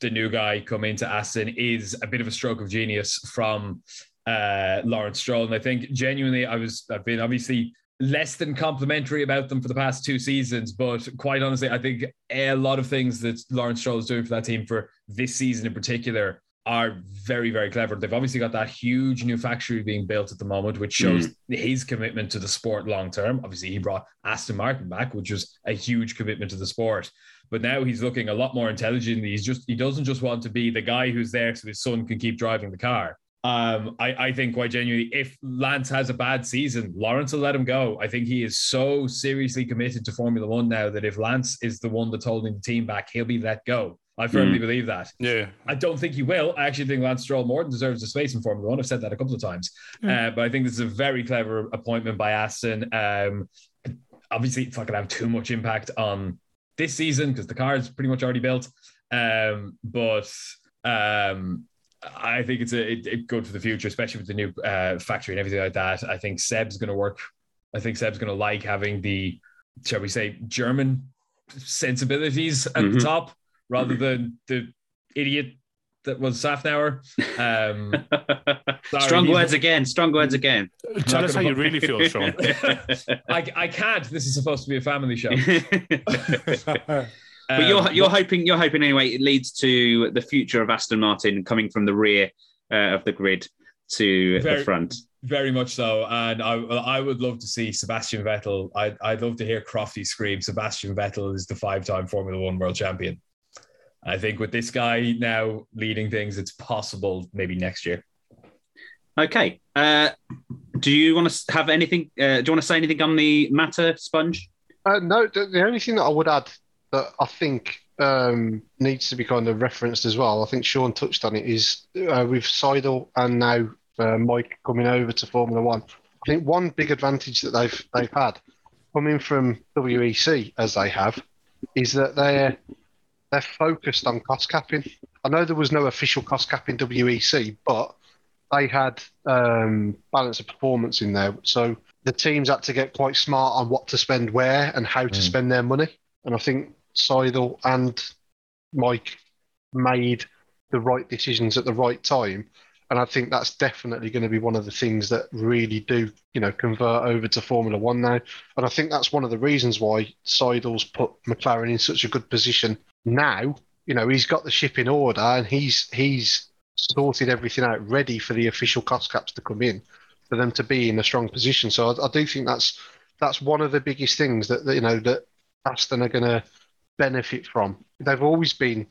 the new guy come into Aston is a bit of a stroke of genius from uh, Lawrence Stroll. And I think genuinely, I was I've been obviously less than complimentary about them for the past two seasons, but quite honestly, I think a lot of things that Lawrence Stroll is doing for that team for this season in particular are very, very clever. They've obviously got that huge new factory being built at the moment, which shows mm. his commitment to the sport long term. Obviously, he brought Aston Martin back, which was a huge commitment to the sport. But now he's looking a lot more intelligent. He's just he doesn't just want to be the guy who's there so his son can keep driving the car. Um, I, I think quite genuinely, if Lance has a bad season, Lawrence will let him go. I think he is so seriously committed to Formula One now that if Lance is the one that's holding the team back, he'll be let go. I firmly believe that. Yeah, I don't think he will. I actually think Lance Stroll more than deserves a space in Formula One. I've said that a couple of times. Uh, but I think this is a very clever appointment by Aston. Um, obviously, it's not going to have too much impact on this season because the car is pretty much already built. Um, but um, I think it's a it, it good for the future, especially with the new uh, factory and everything like that. I think Seb's going to work. I think Seb's going to like having the, shall we say, German sensibilities at the Mhm. top rather than the idiot that was Szafnauer. Um, sorry, strong he's- words again. Strong words again. tell us how you really feel, Sean. I, I can't. This is supposed to be a family show. but Um, you're you're hoping you're hoping anyway. It leads to the future of Aston Martin coming from the rear uh, of the grid to Very- the front. Very much so, and I I would love to see Sebastian Vettel. I'd, I'd love to hear Crofty scream. Sebastian Vettel is the five-time Formula One world champion. I think with this guy now leading things, it's possible maybe next year. Okay. Uh, do you want to have anything? Uh, do you want to say anything on the matter, Sponge? Uh, no, the, the only thing that I would add that I think um, needs to be kind of referenced as well, I think Sean touched on it, is uh, with Seidl and now uh, Mike coming over to Formula One. I think one big advantage that they've they've had coming from WEC as they have is that they're they're focused on cost capping. I know there was no official cost cap in WEC, but they had um, balance of performance in there. So the teams had to get quite smart on what to spend where and how to Mm. spend their money. And I think Seidl and Mike made the right decisions at the right time. And I think that's definitely going to be one of the things that really do, you know, convert over to Formula One now. And I think that's one of the reasons why Seidl's put McLaren in such a good position now. You know, he's got the ship in order and he's he's sorted everything out, ready for the official cost caps to come in, for them to be in a strong position. So I, I do think that's that's one of the biggest things that, that you know that Aston are going to benefit from. They've always been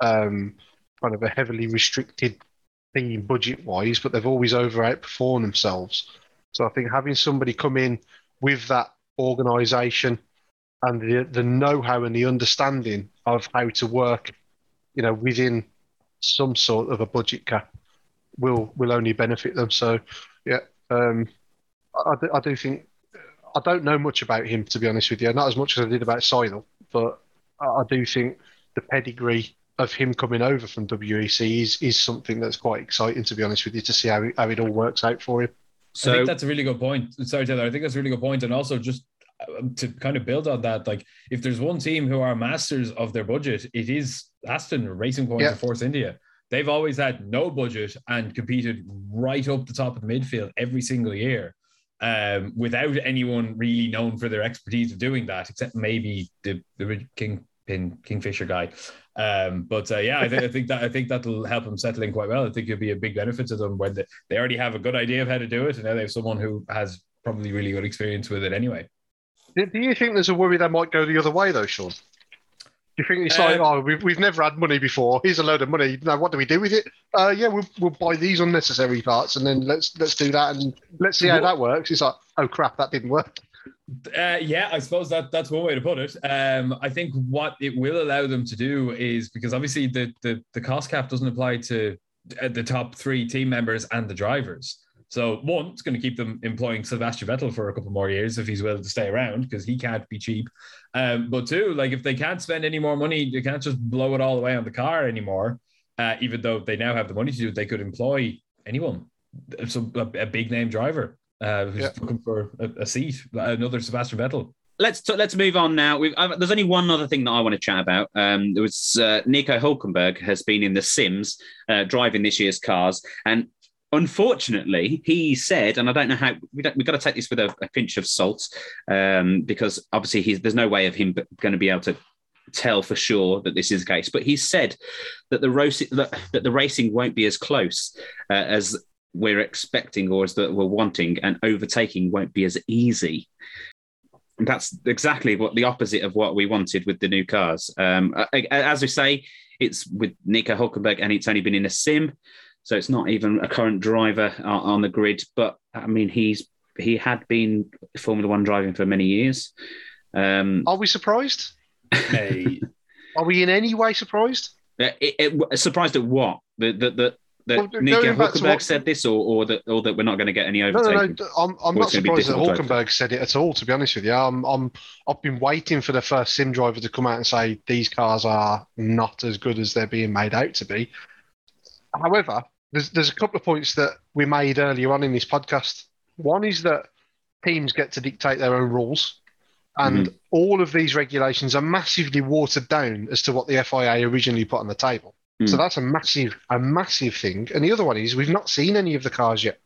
um, kind of a heavily restricted thing budget wise, but they've always over outperformed themselves. So I think having somebody come in with that organisation and the the know how and the understanding of how to work, you know, within some sort of a budget cap will will only benefit them. So yeah, um, I, I do think I don't know much about him to be honest with you, not as much as I did about Seidl, but I, I do think the pedigree of him coming over from WEC is is something that's quite exciting to be honest with you to see how it, how it all works out for him. So, I think that's a really good point. Sorry, Taylor. I think that's a really good point. point, and also just um, to kind of build on that, like if there's one team who are masters of their budget, it is Aston Racing Point yeah. of Force India. They've always had no budget and competed right up the top of the midfield every single year, um, without anyone really known for their expertise of doing that, except maybe the the Kingpin Kingfisher guy. Um, but uh, yeah, I, th- I, think that I think that'll help them settle in quite well. I think it'll be a big benefit to them when they, they already have a good idea of how to do it, and now they have someone who has probably really good experience with it anyway. Do you think there's a worry that might go the other way though, Sean? You think it's like, um, oh, we've, we've never had money before. Here's a load of money. Now, what do we do with it? Uh, yeah, we'll, we'll buy these unnecessary parts, and then let's let's do that, and let's see how that works. It's like, oh crap, that didn't work. Uh, yeah, I suppose that that's one way to put it. Um, I think what it will allow them to do is because obviously the the, the cost cap doesn't apply to uh, the top three team members and the drivers. So one, it's going to keep them employing Sebastian Vettel for a couple more years if he's willing to stay around because he can't be cheap. Um, but two, like if they can't spend any more money, they can't just blow it all away on the car anymore. Uh, even though they now have the money to do it, they could employ anyone, so a, a big name driver uh, who's yeah. looking for a, a, seat, another Sebastian Vettel. Let's t- let's move on now. Uh, there's only one other thing that I want to chat about. Um, there was uh, Nico Hulkenberg has been in the Sims uh, driving this year's cars, and unfortunately, he said, and I don't know how we don't, we've got to take this with a, a pinch of salt um, because obviously there's no way of him going to be able to tell for sure that this is the case. But he said that the racing that, that the racing won't be as close uh, as we're expecting or as that we're wanting, and overtaking won't be as easy. That's exactly what the opposite of what we wanted with the new cars. Um, as we say, it's with Nico Hulkenberg, and it's only been in a sim. So it's not even a current driver on the grid. But I mean, he's he had been Formula One driving for many years. Um, Are we surprised? Hey. Are we in any way surprised? It, it, surprised at what? That that that, that well, Nico Hulkenberg what... said this, or or that or that we're not going to get any overtaking. No, no, no. I'm, I'm not surprised that Hulkenberg said it at all. To be honest with you, I'm, I'm I've been waiting for the first sim driver to come out and say these cars are not as good as they're being made out to be. However, there's there's a couple of points that we made earlier on in this podcast. One is that teams get to dictate their own rules, and mm-hmm. all of these regulations are massively watered down as to what the FIA originally put on the table. Mm. So that's a massive a massive thing. And the other one is we've not seen any of the cars yet.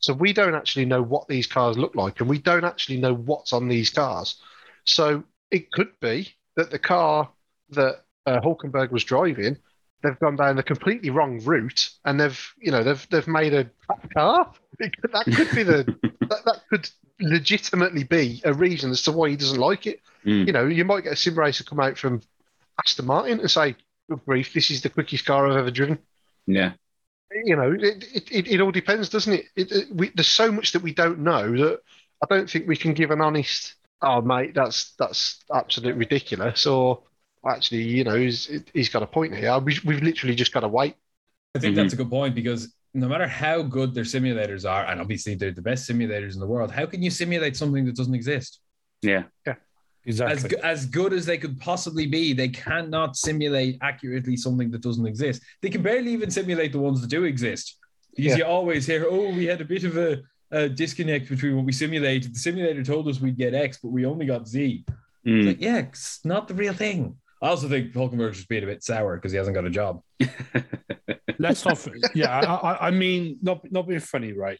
So we don't actually know what these cars look like, and we don't actually know what's on these cars. So it could be that the car that uh, Hulkenberg was driving they've gone down the completely wrong route and they've you know they've they've made a car. that could be the that, that could legitimately be a reason as to why he doesn't like it. Mm. You know, you might get a sim racer come out from Aston Martin and say, "Good grief, this is the quickest car I've ever driven." Yeah. You know, it it, it, all depends, doesn't it? it, it we, there's so much that we don't know that I don't think we can give an honest. Oh, mate, that's that's absolutely ridiculous. Or actually, you know, he's, he's got a point here. We, we've literally just got to wait. I think mm-hmm. that's a good point because no matter how good their simulators are, and obviously they're the best simulators in the world, how can you simulate something that doesn't exist? Yeah. Yeah. Exactly. As, as good as they could possibly be, they cannot simulate accurately something that doesn't exist. They can barely even simulate the ones that do exist. Because yeah. you always hear, oh, we had a bit of a, a, disconnect between what we simulated. The simulator told us we'd get X, but we only got Z. Mm. Like, yeah, it's not the real thing. I also think Hulkenberg's just being a bit sour because he hasn't got a job. Let's not. Yeah, I, I, I mean, not not being funny, right?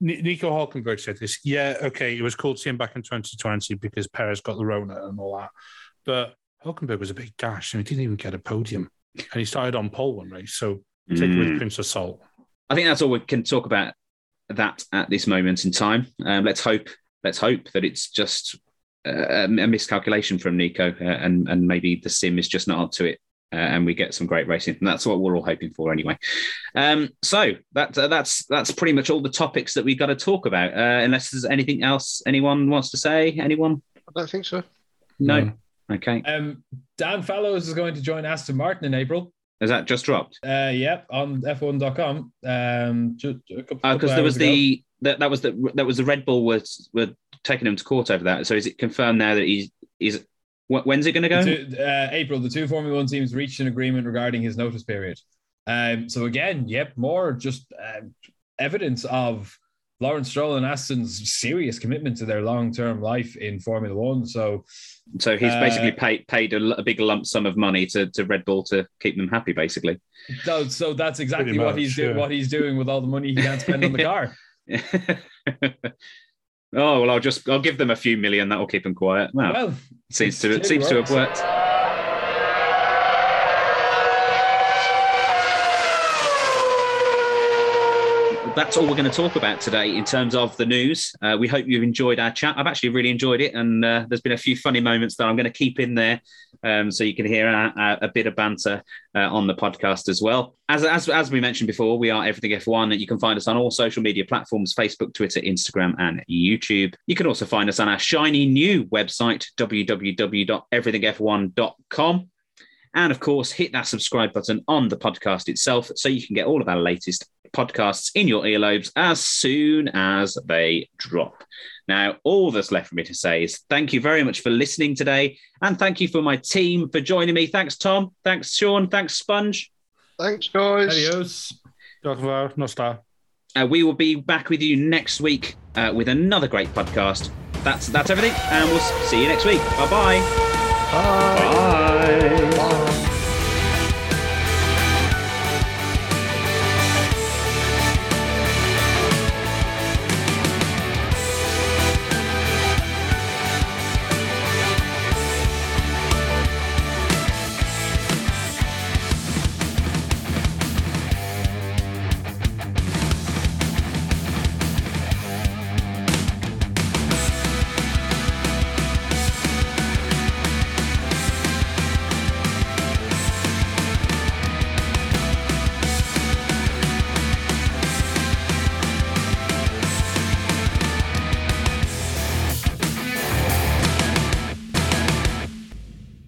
Nico Hulkenberg said this. Yeah, okay, it was cool to see him back in 2020 because Perez got the Rona and all that. But Hulkenberg was a big dash and he didn't even get a podium. And he started on pole one race. So take it with a Mm. pinch of salt. I think that's all we can talk about that at this moment in time. Um, let's hope. Let's hope that it's just uh, a miscalculation from Nico, uh, and and maybe the sim is just not up to it, uh, and we get some great racing. And that's what we're all hoping for, anyway. Um, so that uh, that's that's pretty much all the topics that we've got to talk about. Uh, unless there's anything else anyone wants to say. Anyone? I don't think so. No. No. Okay. Um, Dan Fallows is going to join Aston Martin in April. Has that just dropped? Uh, yep, on F1.com. Um, ju- ju- couple- Because couple Uh, there was ago. the that, that was the that was the Red Bull was were taking him to court over that. So is it confirmed now that he's is when's it going to go? The two- uh, April, the two Formula One teams reached an agreement regarding his notice period. Um, so again, yep, more just uh, evidence of Lawrence Stroll and Aston's serious commitment to their long-term life in Formula One. So So he's Uh, basically paid paid a, l- a big lump sum of money to, to Red Bull to keep them happy, basically. So, so that's exactly Pretty what much, he's doing. What he's doing with all the money he can't spend on the car. oh well, I'll just I'll give them a few million. That will keep them quiet. Well, Well, seems to it seems to have worked. That's all we're going to talk about today in terms of the news. Uh, we hope you've enjoyed our chat. I've actually really enjoyed it, and uh, there's been a few funny moments that I'm going to keep in there, um, so you can hear our, our, a bit of banter uh, on the podcast as well. As, as as we mentioned before, we are Everything F1. And you can find us on all social media platforms: Facebook, Twitter, Instagram, and YouTube. You can also find us on our shiny new website www.everythingf1.com. And of course, hit that subscribe button on the podcast itself so you can get all of our latest podcasts in your earlobes as soon as they drop. Now, all that's left for me to say is thank you very much for listening today. And thank you for my team for joining me. Thanks, Tom. Thanks, Sean. Thanks, Sponge. Thanks, guys. adios. Dr. No. Uh, we will be back with you next week uh, with another great podcast. That's that's everything, and we'll see you next week. Bye-bye. Bye. Bye.